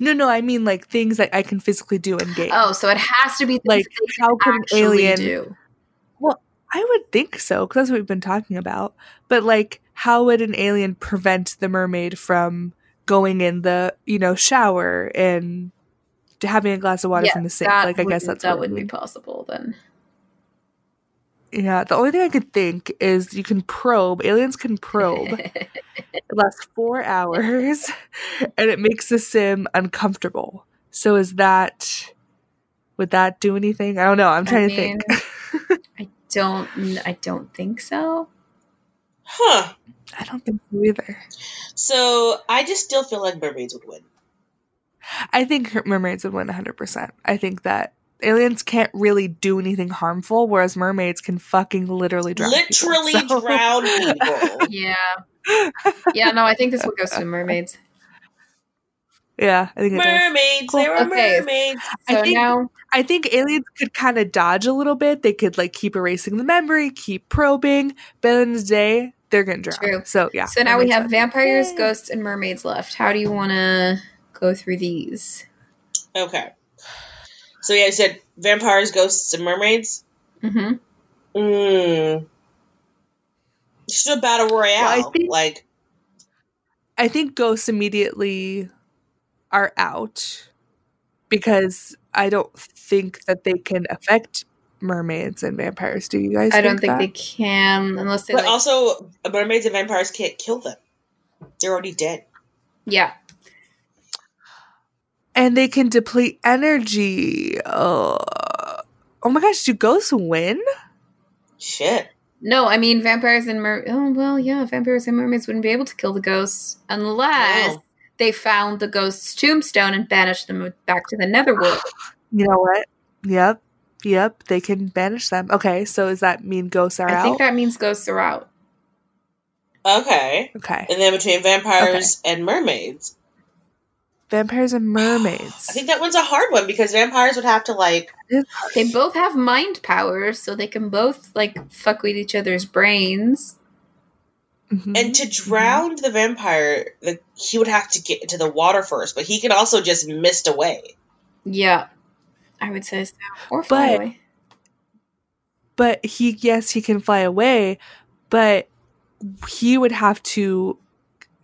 No, no, I mean like things that I can physically do in game. Oh, so it has to be things like that they how can actually alien do. I would think so because that's what we've been talking about. But like, how would an alien prevent the mermaid from going in the you know shower and having a glass of water Yeah, from the sink? Like, I guess that's that wouldn't be possible then. Yeah, the only thing I could think is you can probe. Aliens can probe. it lasts four hours, and it makes the sim uncomfortable. So is that? Would that do anything? I don't know. I'm I trying to think. I don't. I don't think so. Huh. I don't think so either. So I just still feel like mermaids would win. I think mermaids would win 100%. I think that aliens can't really do anything harmful, whereas mermaids can fucking literally drown. people. Literally So- drown people. Yeah. Yeah, no, I think this one go to mermaids. Yeah, I think mermaids. Cool. They were Okay. mermaids. I So think- now I think aliens could kind of dodge a little bit. They could like keep erasing the memory, keep probing, but in the day they're gonna drown. True. So yeah. So now we have sense. vampires, Yay. ghosts, and mermaids left. How do you want to go through these? Okay. So yeah, I said vampires, ghosts, and mermaids. Mm-hmm. Mm. It's just a battle royale. Well, I think- like I think ghosts immediately are out because I don't think that they can affect mermaids and vampires. Do you guys? I don't think that? they can unless they But like. also, mermaids and vampires can't kill them. They're already dead. yeah. and they can deplete energy. Uh, oh my gosh, do ghosts win? Shit. No, I mean vampires and mer. Oh well, yeah, vampires and mermaids wouldn't be able to kill the ghosts unless No. They found the ghost's tombstone and banished them back to the netherworld. You know what? Yep, yep. They can banish them. Okay, so does that mean ghosts are I out? think that means ghosts are out. Okay. okay, And then between vampires and mermaids, vampires and mermaids. I think that one's a hard one because vampires would have to like They both have mind powers, so they can both like fuck with each other's brains. Mhm. and to drown the vampire, the, he would have to get into the water first, but he can also just mist away. Yeah, I would say so. Or fly But- away. but he, yes, he can fly away, but he would have to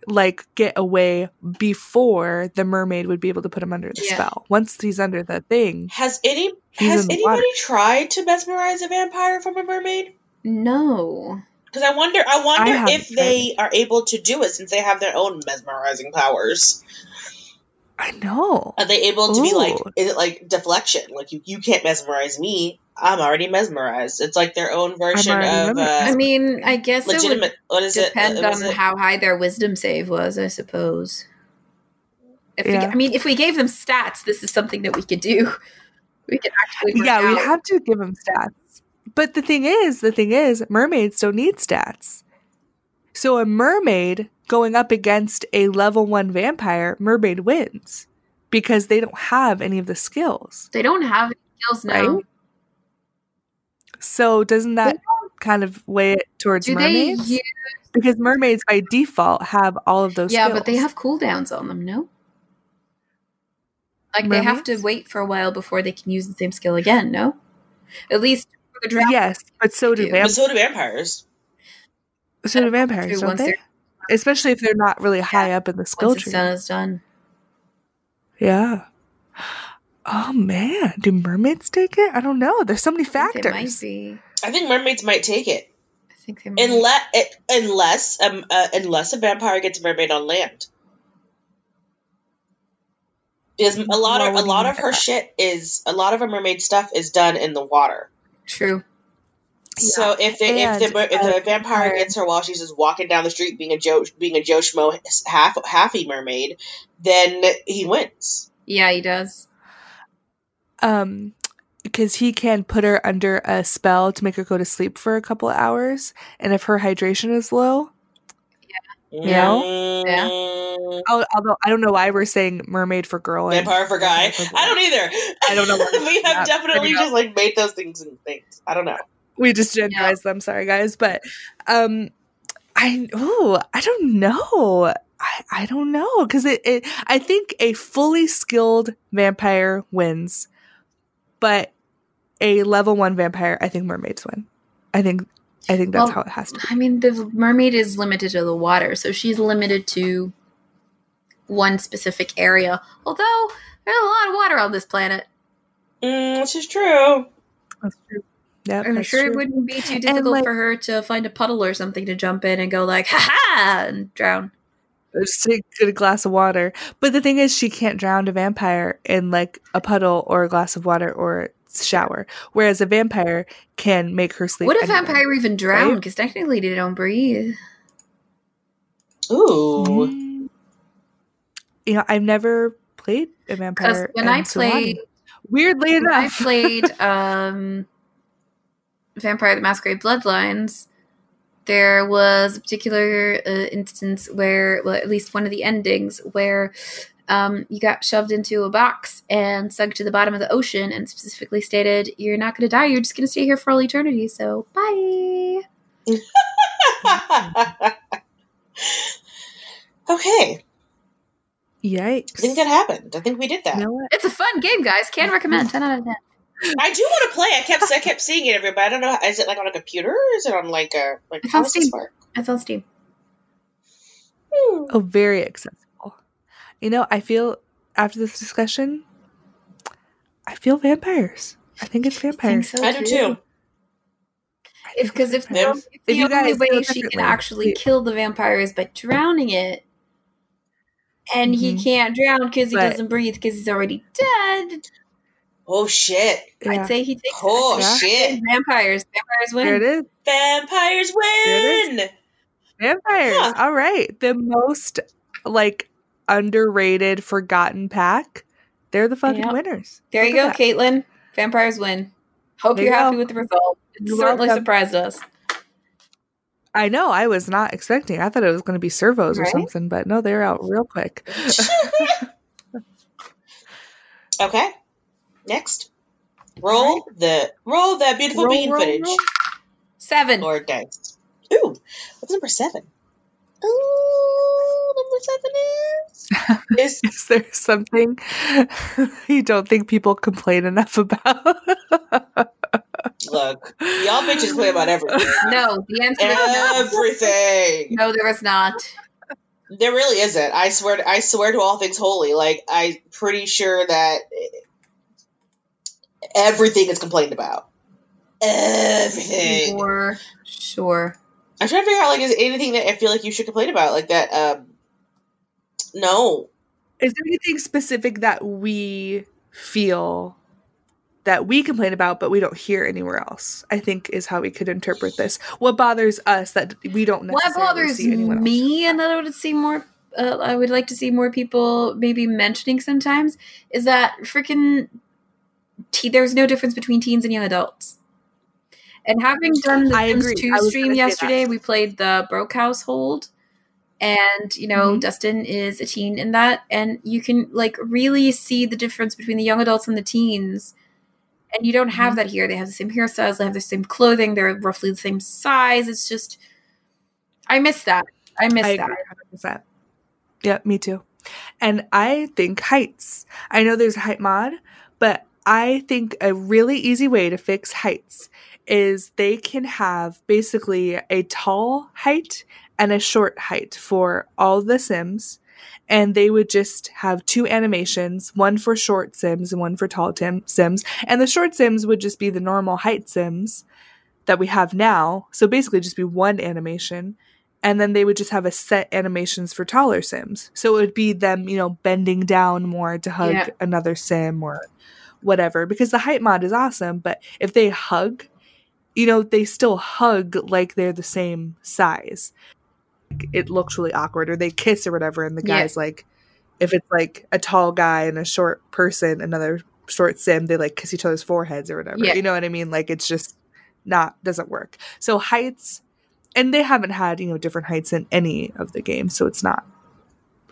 like get away before the mermaid would be able to put him under the Yeah. spell. Once he's under the thing, Has any has the anybody water. tried to mesmerize a vampire from a mermaid? No. Because I wonder, I wonder haven't if they are able to do it since they have their own mesmerizing powers. I know. Are they able to be like, is it like deflection? Like you, you can't mesmerize me. I'm already mesmerized. It's like their own version of uh, I mean, I guess it would legitimate. What is it? depend Uh, on it- how high their wisdom save was, I suppose. If we, I mean, if we gave them stats, this is something that we could do. We could actually. work yeah, we'd have to give him stats. But the thing is, the thing is, mermaids don't need stats. So a mermaid going up against a level one vampire, mermaid wins because they don't have any of the skills. They don't have any skills now. Right? So doesn't that kind of weigh it towards Do mermaids? they? Use, because mermaids by default have all of those yeah, skills. but they have cooldowns on them. No. Like they have to wait for a while before they can use the same skill again. No. At least the drown. Yes, but so do do. but vampires. so do vampires. So do vampires, don't they? Especially if they're not really high up in the skill Once it's tree. done, it's done. Yeah. Oh man, do mermaids take it? I don't know. There's so many I think They might factors. be. I think mermaids might take it I think they might. unless it, unless um uh, unless a vampire gets a mermaid on land. Is a lot of a lot of her shit is a lot of her mermaid stuff is done in the water. True. So if the, if the if the uh, vampire uh, gets her while she's just walking down the street being a Joe being a Joe Schmo half halfy mermaid, then he wins. Yeah, he does. Um because he can put her under a spell to make her go to sleep for a couple of hours, and if her hydration is low, Yeah. Mm, al- although I don't know why we're saying mermaid for girl and Vampire for guy. for boy. I don't either. I don't know what- we have yeah, definitely figure it just like made those things and things. I don't know. we just genderized them. Sorry, guys, but um, I oh I don't know. I, I don't know because it, it I think a fully skilled vampire wins, but a level one vampire I think mermaids win. I think I think that's Well, how it has to be. I mean, the mermaid is limited to the water, so she's limited to one specific area. Although there's a lot of water on this planet, Mm, this is true. That's true. Yeah, I'm sure true. it wouldn't be too difficult like- for her to find a puddle or something to jump in and go like, "Ha ha!" and drown. Just take get a glass of water. But the thing is, she can't drown a vampire in like a puddle or a glass of water or shower. Whereas a vampire can make her sleep. Would a anywhere. vampire even drown? right? Because technically they don't breathe. Ooh. Mm. You know, I've never played a Because vampire. when I and survived. played Weirdly When I played um, Vampire the Masquerade Bloodlines, there was a particular uh, instance where, well, at least one of the endings, where um, you got shoved into a box and sunk to the bottom of the ocean, and specifically stated, "You're not going to die. You're just going to stay here for all eternity." So, bye. okay. Yikes. I think that happened. I think we did that. You know what? It's a fun game, guys. Can recommend. Ten out of ten. I do want to play. I kept I kept seeing it everywhere, but I don't know. Is it like on a computer? Or is it on like a like It's on Steam. It's on Steam. Hmm. Oh, very accessible. You know, I feel after this discussion, I feel vampires. I think it's vampires. so, I do too. I If because if, the, if If the you only way she can actually please. kill the vampire is by drowning it, and he Mhm. can't drown because he But- doesn't breathe because he's already dead. Oh shit! Yeah. I'd say he takes Oh Yeah. shit! vampires. Vampires There it win. Vampires There it win. Vampires. Huh. All right. The most like underrated, forgotten pack. They're the fucking Yep. winners. There you go, that. Caitlin. Vampires win. Hope There you're you happy with the result. It You're certainly welcome. surprised us. I know. I was not expecting. I thought it was going to be servos or something, but no, they're out real quick. okay. Next, roll the roll that beautiful Roll, bean roll, footage roll. Seven. or dice. Ooh, what's number seven? Ooh, number seven is is Is there something you don't think people complain enough about? look. Y'all bitches play about everything. no, the answer is no. Everything. No, there was not. There really isn't. I swear. To, I swear to all things holy. Like I'm pretty sure that everything is complained about. Everything. Sure. Sure. I'm trying to figure out like is anything that I feel like you should complain about like that. Um, no. Is there anything specific that we feel that we complain about but we don't hear anywhere else? I think is how we could interpret this. What bothers us that we don't What bothers see anyone else? me, and that I would see more. Uh, I would like to see more people maybe mentioning sometimes is that freaking te- there's no difference between teens and young adults. And having done the I Sims agree. 2 stream gonna say that. yesterday, we played the Broke Household. And, you know, Mhm. Dustin is a teen in that. And you can, like, really see the difference between the young adults and the teens. And you don't have Mhm. that here. They have the same hairstyles, they have the same clothing, they're roughly the same size. It's just, I miss that. I miss I that. 100%. Yeah, me too. And I think heights. I know there's a height mod, but I think a really easy way to fix heights is they can have basically a tall height and a short height for all the Sims. And they would just have two animations, one for short Sims and one for tall tim- Sims. And the short Sims would just be the normal height Sims that we have now. So basically, just be one animation and then they would just have a set animations for taller sims so it would be them you know bending down more to hug Yeah. another sim or whatever because the height mod is awesome but if they hug you know they still hug like they're the same size it looks really awkward or they kiss or whatever and the Yeah. guy's like if it's like a tall guy and a short person another short sim they like kiss each other's foreheads or whatever Yeah. you know what i mean like it's just not doesn't work so heights and they haven't had you know different heights in any of the games so it's not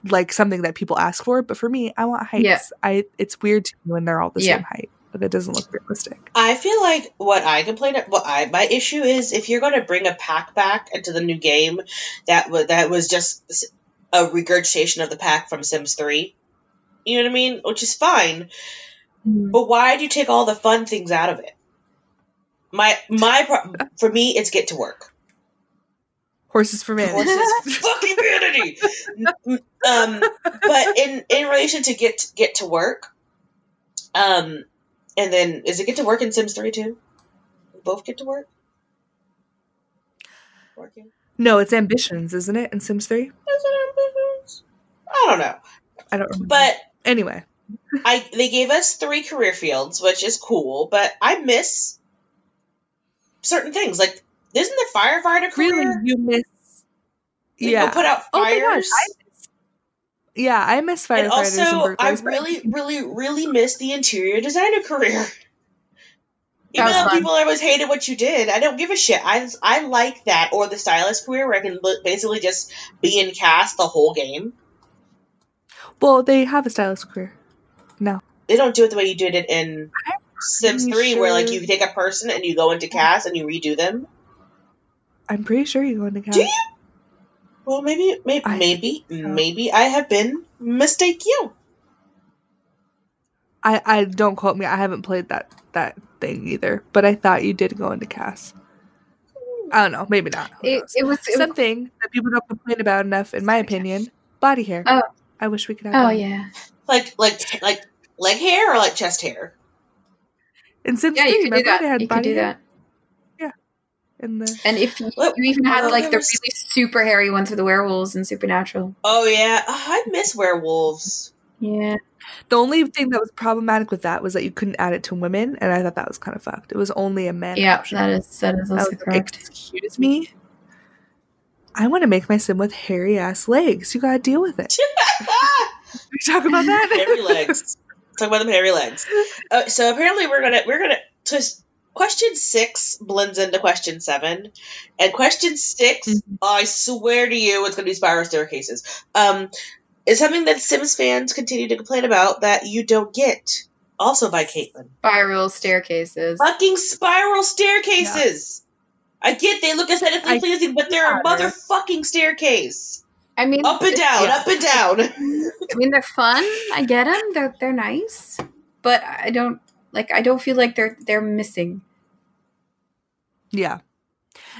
like something that people ask for but for me i want heights Yeah. i it's weird to me when they're all the Yeah. same height but it doesn't look realistic I feel like what I complain what I my issue is if you're going to bring a pack back into the new game that was that was just a regurgitation of the pack from Sims 3. You know what I mean? Which is fine. But why do you take all the fun things out of it? My my pro- for me it's get to work. horses for men Horses fucking vanity. um but in in relation to get get to work um and then is it get to work in Sims 3 too? Both get to work? Working? no it's ambitions isn't it in sims 3 Is it ambitions? I don't know. i don't remember But anyway I they gave us three career fields, which is cool, but I miss certain things. Like isn't the firefighter career? really you miss You yeah put out Oh my gosh, fires. I Yeah, I miss firefighters and also, I really, really, really miss the interior designer career. Even though fun. people always hated what you did, I don't give a shit. I, I like that or the stylist career where I can basically just be in CAS the whole game. well, they have a stylist career. No. They don't do it the way you did it in Sims pretty 3, where like you take a person and you go into CAS and you redo them. I'm pretty sure you go into CAS. Do you? Well, maybe, maybe, I maybe, think so. maybe I have been mistake You. I, I don't quote me. I haven't played that that thing either, but I thought you did go into CAS. Hmm. I don't know. Maybe not. It, it was. It, Something that people don't complain about enough, in my opinion. Body hair. Oh. I wish we could have. oh body. yeah. Like, like, like leg hair or like chest hair. In Sims Yeah, 3, you could do remember that. You could body do hair that. In the. And if you, Well, you even had like the was- really super hairy ones for the werewolves and Supernatural. Oh yeah, oh, I miss werewolves. Yeah. The only thing that was problematic with that was that you couldn't add it to women, and I thought that was kind of fucked. It was only a man. Yeah, option. that is that is I also was like, correct. excuse me. I want to make my sim with hairy ass legs. You gotta deal with it. We talk about that. hairy legs. Talk about them hairy legs. Uh, so apparently we're gonna we're gonna to question six blends into question seven, and question 6 Mhm. I swear to you, it's gonna be spiral staircases. Um, is something that Sims fans continue to complain about that you don't get. Also by Caitlin. Spiral staircases. Fucking spiral staircases. I get they look aesthetically I- pleasing, but they're a Yeah. motherfucking staircase. I mean, Up and down, Yeah. up and down. I mean, they're fun. I get them. They're they're nice, but I don't like. I don't feel like they're they're missing. Yeah.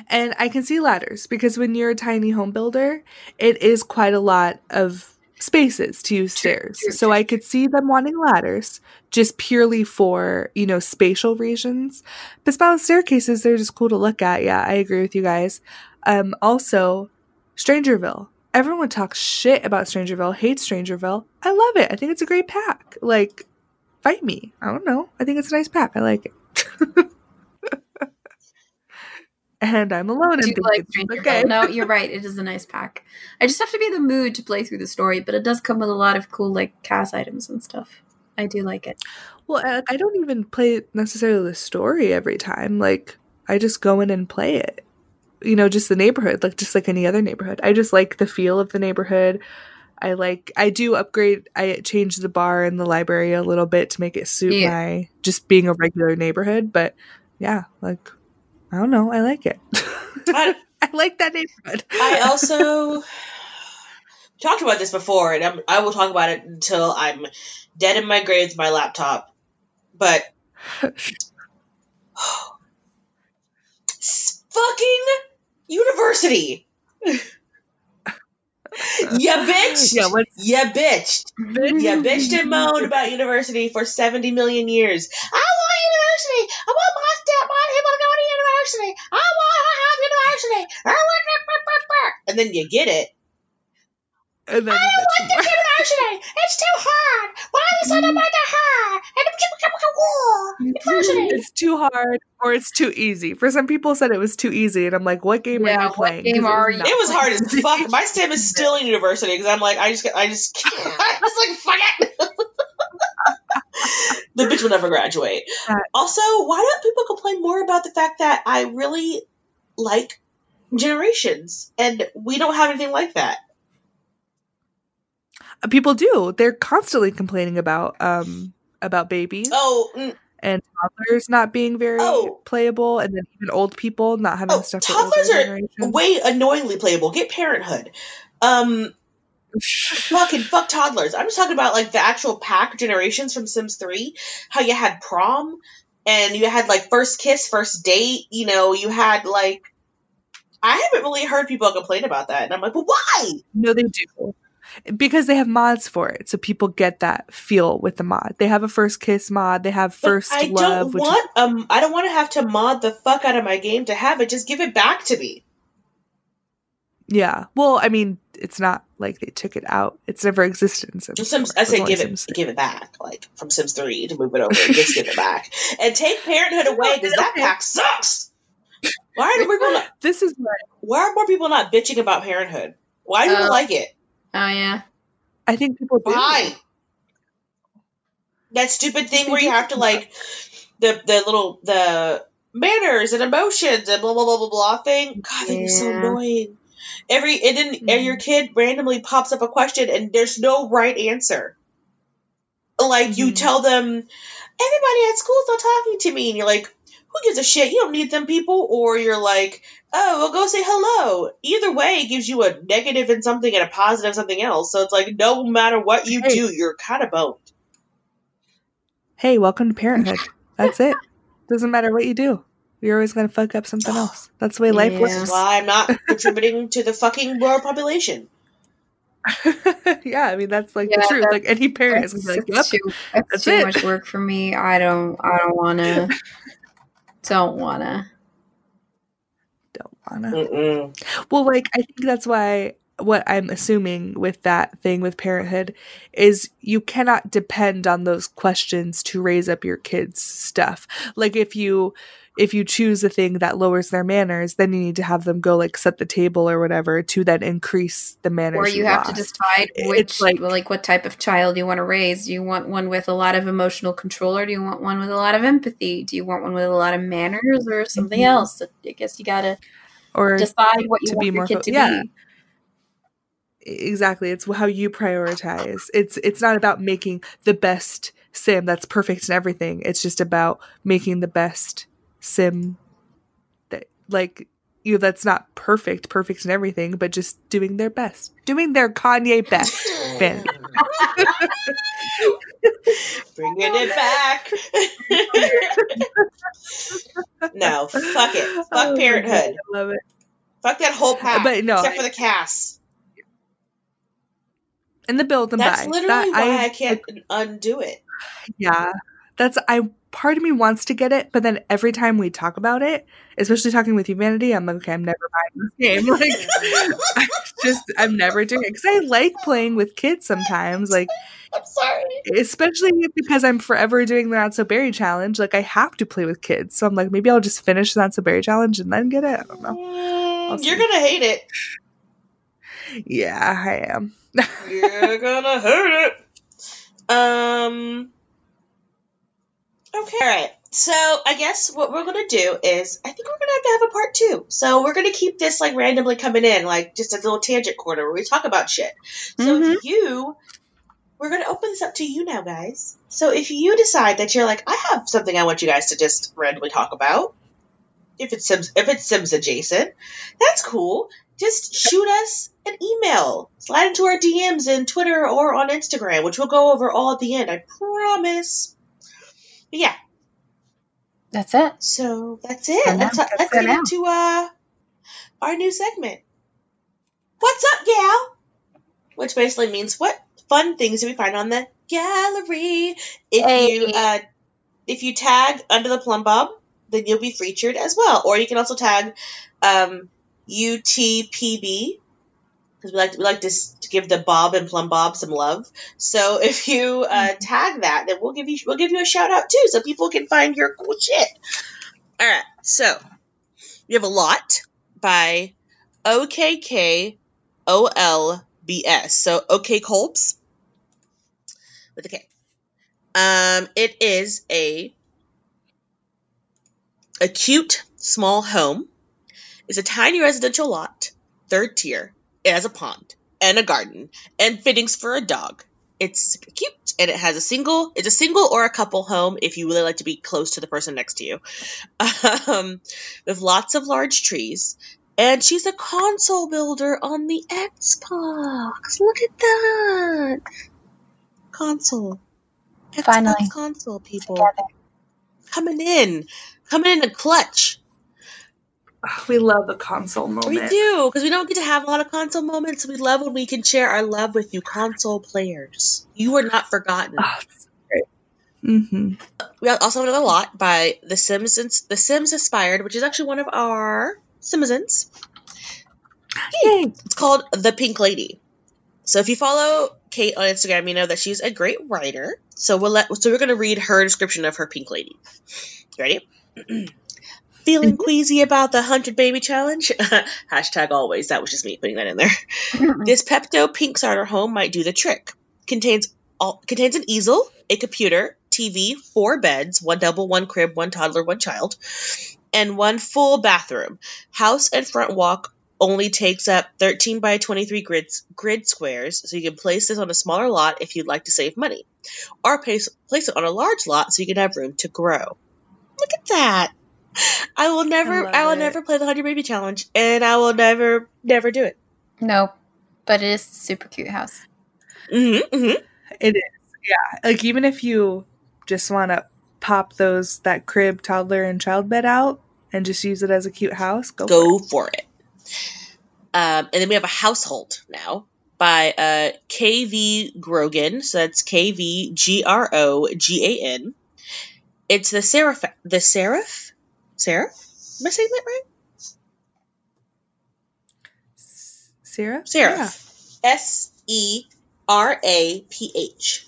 And I can see ladders because when you're a tiny home builder, it is quite a lot of spaces to use stairs. so I could see them wanting ladders just purely for, you know, spatial reasons. But spiral staircases, they're just cool to look at. Yeah, I agree with you guys. Um, also, Strangerville. Everyone talks shit about Strangerville, hates Strangerville. I love it. I think it's a great pack. Like, fight me. I don't know. I think it's a nice pack. I like it. and I'm alone Do and like okay. No, you're right. It is a nice pack. I just have to be in the mood to play through the story, but it does come with a lot of cool like CAS items and stuff. I do like it. Well, I, I don't even play necessarily the story every time. Like, I just go in and play it. You know, just the neighborhood, like just like any other neighborhood. I just like the feel of the neighborhood. I like. I do upgrade. I change the bar in the library a little bit to make it suit Yeah. my just being a regular neighborhood. But yeah, like I don't know. I like it. I- I like that neighborhood. I also talked about this before, and I'm, I will talk about it until I'm dead in my grave with my laptop. But fucking university. yeah, bitch. yeah. What? Ya bitched. Ya bitched and moaned about university for 70 million years. I want university. I want my stepmom people to go to university. I want to have university. I want and then you get it. And then I don't want this more. university. It's too hard. Why is it mm. about the hard? And university. It's too hard or it's too easy. For some people said it was too easy, and I'm like, what game are Yeah, you what playing? game 'Cause are was you- It was hard easy. as fuck. My sim is still in university because I'm like, I just, I just, I was like, fuck it. the bitch will never graduate. Also, why don't people complain more about the fact that I really like generations and we don't have anything like that? People do. They're constantly complaining about um about babies Oh, mm, and toddlers not being very Oh. playable, and then even old people not having Oh, stuff toddlers are way annoyingly playable. Get Parenthood. Um, fucking fuck toddlers. I'm just talking about like the actual pack generations from Sims 3. How you had prom and you had like first kiss, first date. You know, you had like. I haven't really heard people complain about that, and I'm like, well, why? no, they do. Because they have mods for it, so people get that feel with the mod. They have a first kiss mod. They have But first I love, don't which is want um. I don't want to have to mod the fuck out of my game to have it. Just give it back to me. Yeah. Well, I mean, it's not like they took it out. It's never existed in Sims. Sims, I It's say only give it, 3. give it back, like from Sims Three to move it over. Just give it back and take Parenthood away because that pack sucks. Why are more people not, This is what Why are more people not bitching about Parenthood? Why do people Uh, like it? Oh yeah. I think people do. Why? That stupid thing They where you have to like the the little the manners and emotions and blah blah blah blah blah thing. God, that'd be so annoying. Every and then and your kid randomly pops up a question and there's no right answer. Like you Mhm. tell them, everybody at school's not talking to me, and you're like, who gives a shit? You don't need them people, or you're like, oh, well, go say hello. Either way, it gives you a negative and something and a positive something else. So it's like, no matter what you Hey. do, you're kind of boned. Hey, welcome to parenthood. That's it. Doesn't matter what you do. You're always gonna fuck up something else. That's the way life Yeah. Which is works. why I'm not contributing to the fucking world population. yeah, I mean that's like Yeah, the truth. that's- Like any parent is That's, gonna like, that's yep. too, that's That's too it. much work for me. I don't. I don't want to. don't want to. Don't wanna. Well, like I think that's why what I'm assuming with that thing with parenthood is you cannot depend on those questions to raise up your kids' stuff. Like if you if you choose a thing that lowers their manners, then you need to have them go like set the table or whatever to then increase the manners. Or you have to lost. decide It's which, like- like, what type of child you want to raise. Do you want one with a lot of emotional control, or do you want one with a lot of empathy? Do you want one with a lot of manners, or something Mhm. else? I guess you gotta or decide what you to want be your more kid fo- to yeah. be. exactly it's how you prioritize it's it's not about making the best sim that's perfect in everything it's just about making the best sim that like you know, that's not perfect perfect and everything but just doing their best doing their kanye best. Bringing it back. no, fuck it. Fuck Oh parenthood. I love it Fuck that whole pack. But no, except for the CAS. and the build and That's buy literally that why I, can't undo it. Yeah. That's I part of me wants to get it, but then every time we talk about it, especially talking with humanity, I'm like, okay, I'm never buying this game. Like I just I'm never doing it. Because I like playing with kids sometimes. Like I'm sorry. especially because I'm forever doing the not so berry challenge. Like I have to play with kids. So I'm like, maybe I'll just finish the not so berry challenge and then get it. I don't know. Mm, you're gonna hate it. Yeah, I am. You're gonna hate it. Um. Okay. All right. So I guess what we're gonna do is I think we're gonna have to have a part two. So we're gonna keep this like randomly coming in, like just a little tangent corner where we talk about shit. So Mhm. if you, we're gonna open this up to you now, guys. So if you decide that you're like, I have something I want you guys to just randomly talk about, if it's Sims, if it's Sims adjacent, that's cool. Just shoot us an email, slide into our DMs in Twitter or on Instagram, which we'll go over all at the end. I promise. But yeah, That's it. so that's it. Now, let's that's let's it get now. into uh our new segment. What's up, gal? Which basically means what fun things do we find on the gallery? If Hey. you uh if you tag under the Plumbob, then you'll be featured as well. Or you can also tag um UTPB because we like to, we like to, to give the Bob and Plumbob some love. So if you uh, tag that, then we'll give you we'll give you a shout out too, so people can find your cool shit. All right, so we have a lot by OKK OLBS. So OK Colbs with a K. Um, it is a a cute small home. It's a tiny residential lot, third tier. It has a pond and a garden and fittings for a dog. It's cute and it has a single. It's a single or a couple home if you really like to be close to the person next to you. Um, with lots of large trees. And she's a console builder on the Xbox. Look at that console. Xbox Finally. console people Together. coming in, coming in a clutch. We love a console moment. We do because we don't get to have a lot of console moments. We love when we can share our love with you, console players. You are not forgotten. Oh. Mm-hmm. We also have a lot by The Sims. The Sims Aspired, which is actually one of our Simizens. Yay. It's called The Pink Lady. So if you follow Kate on Instagram, you know that she's a great writer. So we'll let so we're gonna read her description of her Pink Lady. Ready? Feeling Mhm. queasy about the 100 baby challenge? Hashtag always. That was just me putting that in there. This Pepto Pink Starter Home might do the trick. Contains all, contains an easel, a computer, TV, four beds, one double, one crib, one toddler, one child, and one full bathroom. House and front walk only takes up 13 by 23 grids, grid squares, so you can place this on a smaller lot if you'd like to save money, or place, place it on a large lot so you can have room to grow. Look at that! I will never, love I, will it. never play the 100 baby challenge, and I will never, never do it. no, but it is a super cute house. hmm hmm It is. Yeah. Like even if you just want to pop those that crib, toddler, and child bed out and just use it as a cute house, go. for it. go for it. Um, and then we have a household now by uh, KV Grogan. So that's K V G R O G A N. It's the Seraph. The Seraph? Seraph? Am I saying that right? Sarah? Sarah? S E R A P H.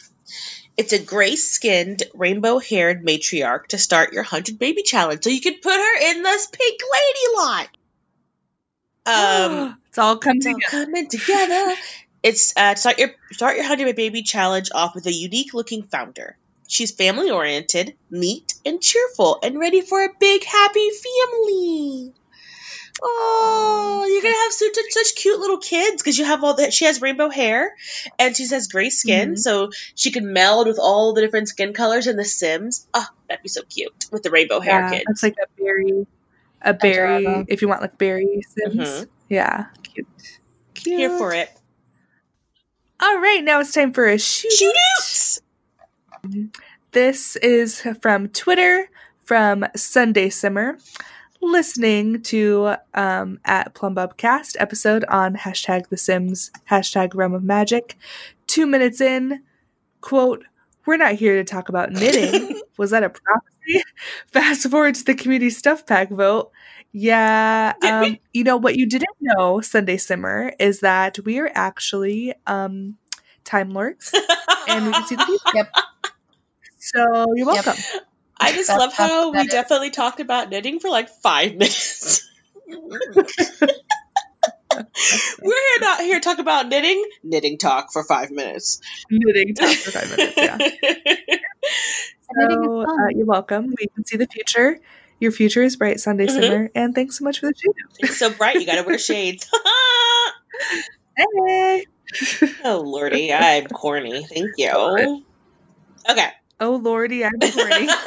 It's a gray skinned, rainbow haired matriarch to start your 100 baby challenge. So you can put her in this pink lady lot. Um, it's all coming It's all together. coming together. It's uh, start your start your hundred baby challenge off with a unique looking founder. She's family oriented, neat, and cheerful, and ready for a big happy family. Oh, you're gonna have such such cute little kids because you have all that. She has rainbow hair, and she has gray skin, Mhm. so she can meld with all the different skin colors in The Sims. Oh, that'd be so cute with the rainbow hair Yeah, kids. It's like a berry, a berry. Adorable. If you want like berry sims, Mhm. yeah, cute, cute. Here for it. All right, now it's time for a shoot. Shoot! This is from Twitter from Sunday Simmer, listening to um, at Plumbobcast episode on hashtag The Sims hashtag Realm of Magic. Two minutes in, quote, "We're not here to talk about knitting." Was that a prophecy? Fast forward to the community stuff pack vote. Yeah, um, you know what you didn't know, Sunday Simmer, is that we are actually um, Time Lords, and we can see the future. Yep. So you're Yep. welcome. I just That's- love how we is- definitely talked about knitting for like five minutes. We're here not here to talk about knitting. Knitting talk for five minutes. Knitting talk for five minutes. Yeah. So uh, you're welcome. We can see the future. Your future is bright, Sunday Mhm. Simmer, and thanks so much for the shoot. it's so bright, you gotta wear shades. Hey. oh lordy, I'm corny. Thank you. Okay. Oh lordy, I'm horny.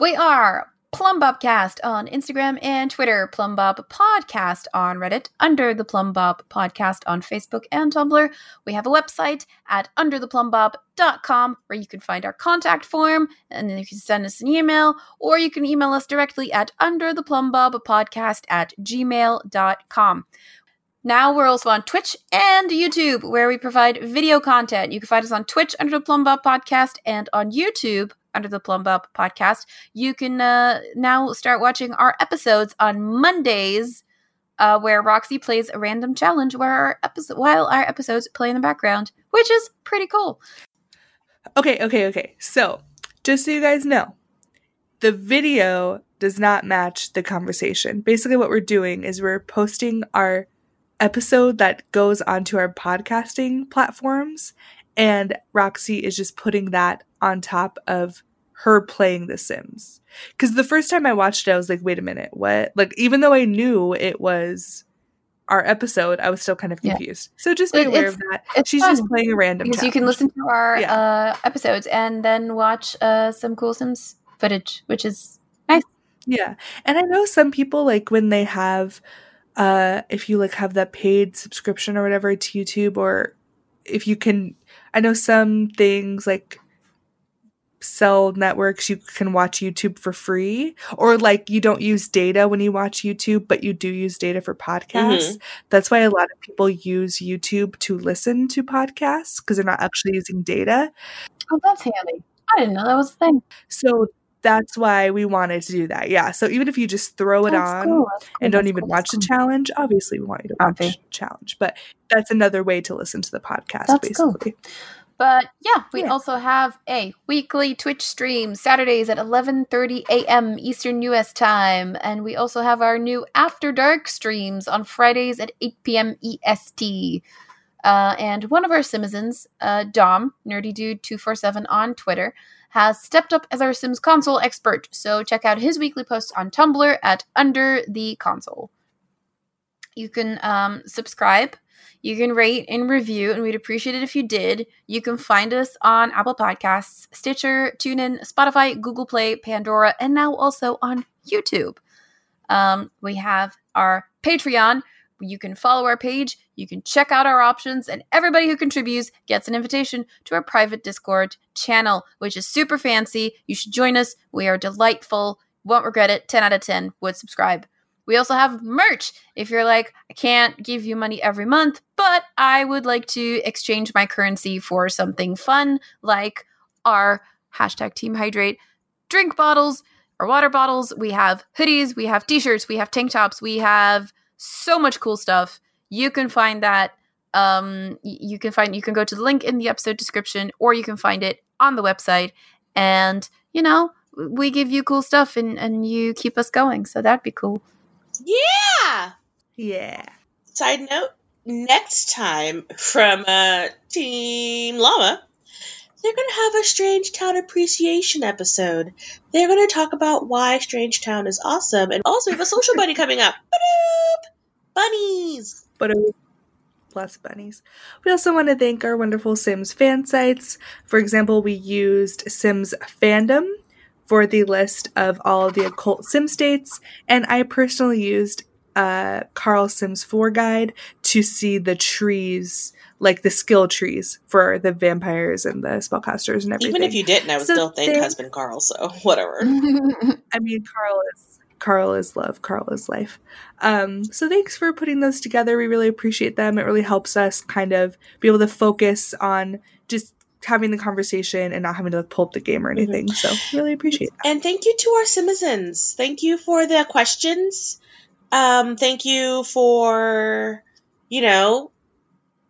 We are Plumbobcast on Instagram and Twitter, Plumbob Podcast on Reddit, Under the Plumbob Podcast on Facebook and Tumblr. We have a website at undertheplumbob.com where you can find our contact form and then you can send us an email or you can email us directly at undertheplumbobpodcast at gmail.com. Now we're also on Twitch and YouTube, where we provide video content. You can find us on Twitch under the Plumbob Podcast and on YouTube under the Plumbob Podcast. You can uh, now start watching our episodes on Mondays, uh, where Roxy plays a random challenge where our episode while our episodes play in the background, which is pretty cool. okay, okay, okay. So just so you guys know, the video does not match the conversation. Basically, what we're doing is we're posting our episode that goes onto our podcasting platforms, and Roxy is just putting that on top of her playing The Sims. Because the first time I watched it, I was like, wait a minute, what? Like, even though I knew it was our episode, I was still kind of Yeah. confused. So just be It- aware of that. She's just playing a random because you can listen to our Yeah. uh, episodes and then watch uh, some cool Sims footage, which is nice. Yeah. And I know some people like when they have uh if you like have that paid subscription or whatever to YouTube or if you can I know some things like cell networks you can watch YouTube for free or like you don't use data when you watch YouTube but you do use data for podcasts. That's why a lot of people use YouTube to listen to podcasts because they're not actually using data. oh, that's handy. I didn't know that was a thing. So that's why we wanted to do that. Yeah. So even if you just throw it That's on cool, cool, and don't that's even cool, watch that's the cool. challenge, obviously we want you to watch Okay. the challenge. But that's another way to listen to the podcast, That's cool. basically. But yeah, we Yeah. also have a weekly Twitch stream Saturdays at 11:30 a.m. Eastern US time, and we also have our new After Dark streams on Fridays at 8 p.m. EST. Uh, and one of our Simizens, uh, Dom Nerdy Dude two four seven on Twitter, has stepped up as our Sims console expert. So check out his weekly posts on Tumblr at Under the Console. You can um, subscribe you can rate and review, and we'd appreciate it if you did. You can find us on Apple Podcasts, Stitcher, TuneIn, Spotify, Google Play, Pandora, and now also on YouTube. Um, we have our Patreon. You can follow our page, you can check out our options, and everybody who contributes gets an invitation to our private Discord channel, which is super fancy. You should join us. We are delightful. Won't regret it. 10 out of 10 would subscribe. We also have merch. If you're like, I can't give you money every month, but I would like to exchange my currency for something fun, like our hashtag Team Hydrate drink bottles our water bottles. We have hoodies, we have t shirts, we have tank tops, we have so much cool stuff. You can find that. Um, you can find you can go to the link in the episode description, or you can find it on the website. And you know, we give you cool stuff, and and you keep us going. So that'd be cool. Yeah. Yeah. Side note: next time from uh, Team Llama, they're gonna have a Strange Town appreciation episode. They're gonna talk about why Strange Town is awesome, and also we have a social bunny coming up. Ba-doop! Bunnies. But it was plus bunnies. We also want to thank our wonderful Sims fan sites. For example, we used Sims Fandom for the list of all the occult sim states, and I personally used uh, Carl Sims 4 guide to see the trees, like the skill trees for the vampires and the spellcasters and everything. Even if you didn't, I would So still thank they- husband Carl. So whatever. I mean, Carl is Carl is love. Carl is life. Um, so thanks for putting those together. We really appreciate them. It really helps us kind of be able to focus on just having the conversation and not having to pull up the game or anything. So really appreciate that. And thank you to our Simizens. Thank you for the questions. Um, thank you for, you know,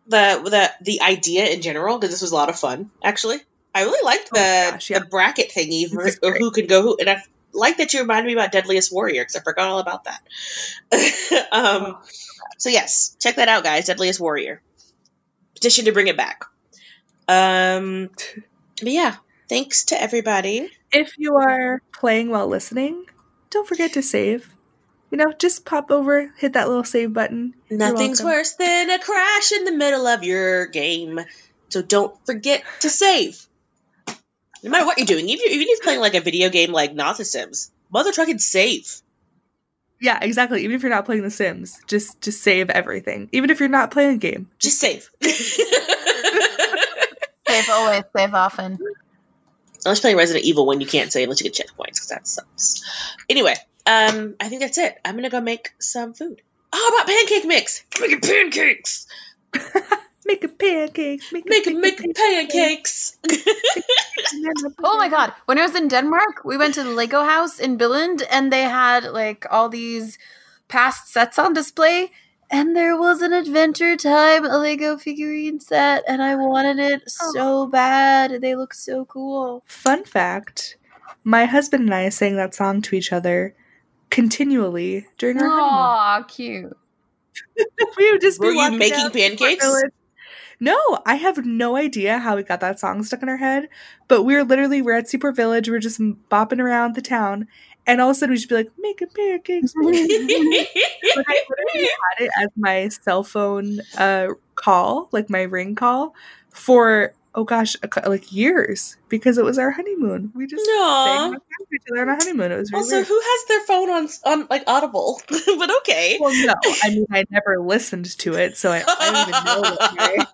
the the the idea in general because this was a lot of fun. Actually, I really liked the Oh, gosh, yeah. the bracket thingy for This is great. who can go who, and I like that you reminded me about Deadliest Warrior because I forgot all about that. um, so yes, check that out, guys. Deadliest Warrior petition to bring it back. Um, but yeah, thanks to everybody. If you are playing while listening, don't forget to save. You know, just pop over, hit that little save button. Nothing's worse than a crash in the middle of your game. So don't forget to save. No matter what you're doing, even, even if you're playing like a video game like Not the Sims, mother trucking save. Yeah, exactly. Even if you're not playing The Sims, just just save everything. Even if you're not playing a game, Just save. save always, save often. Unless you're playing Resident Evil when you can't save unless you get checkpoints, because that sucks. Anyway, um, I think that's it. I'm gonna go make some food. Oh, how about pancake mix? Making pancakes. making pancakes, making, make making pancakes. Oh my god! When I was in Denmark, we went to the Lego house in Billund, and they had like all these past sets on display. And there was an Adventure Time Lego figurine set, and I wanted it oh. so bad. They look so cool. Fun fact: My husband and I sang that song to each other continually during our honeymoon. Aw, cute. we would just be Were you making pancakes? No, I have no idea how we got that song stuck in our head. But we were literally we're at Seaport Village. We're just bopping around the town, and all of a sudden we just be like making pancakes. But I literally had it as my cell phone uh, call, like my ring call, for oh gosh, a, like years because it was our honeymoon. We just Aw. sang each other on our honeymoon. It was really Also, weird. who has their phone on on like Audible? but okay. Well, no, I mean I never listened to it, so I, I don't even know.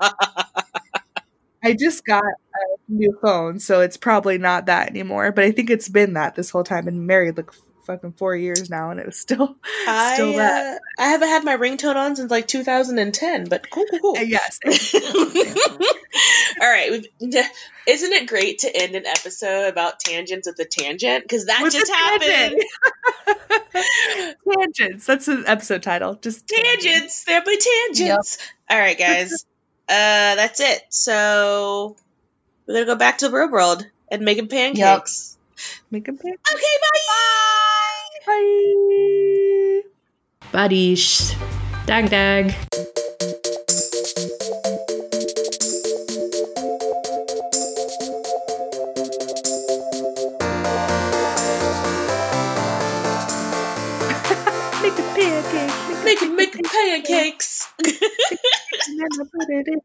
I just got a new phone, so it's probably not that anymore. But I think it's been that this whole time. And married like fucking four years now, and it was still I, still that. uh, I haven't had my ringtone on since like 2010, but cool, cool, cool. Yes. All right. Isn't it great to end an episode about tangents with a tangent? Because that With just happened. tangent. Tangents. That's an episode title. Just tangents. They're my tangents. All right, guys. uh, that's it. So We're gonna go back to the real world and making pancakes. Make a pic. Okay, bye. Bye. Hi, buddies. Dag dag. Make a pancake. Making making pancakes. And then I put it in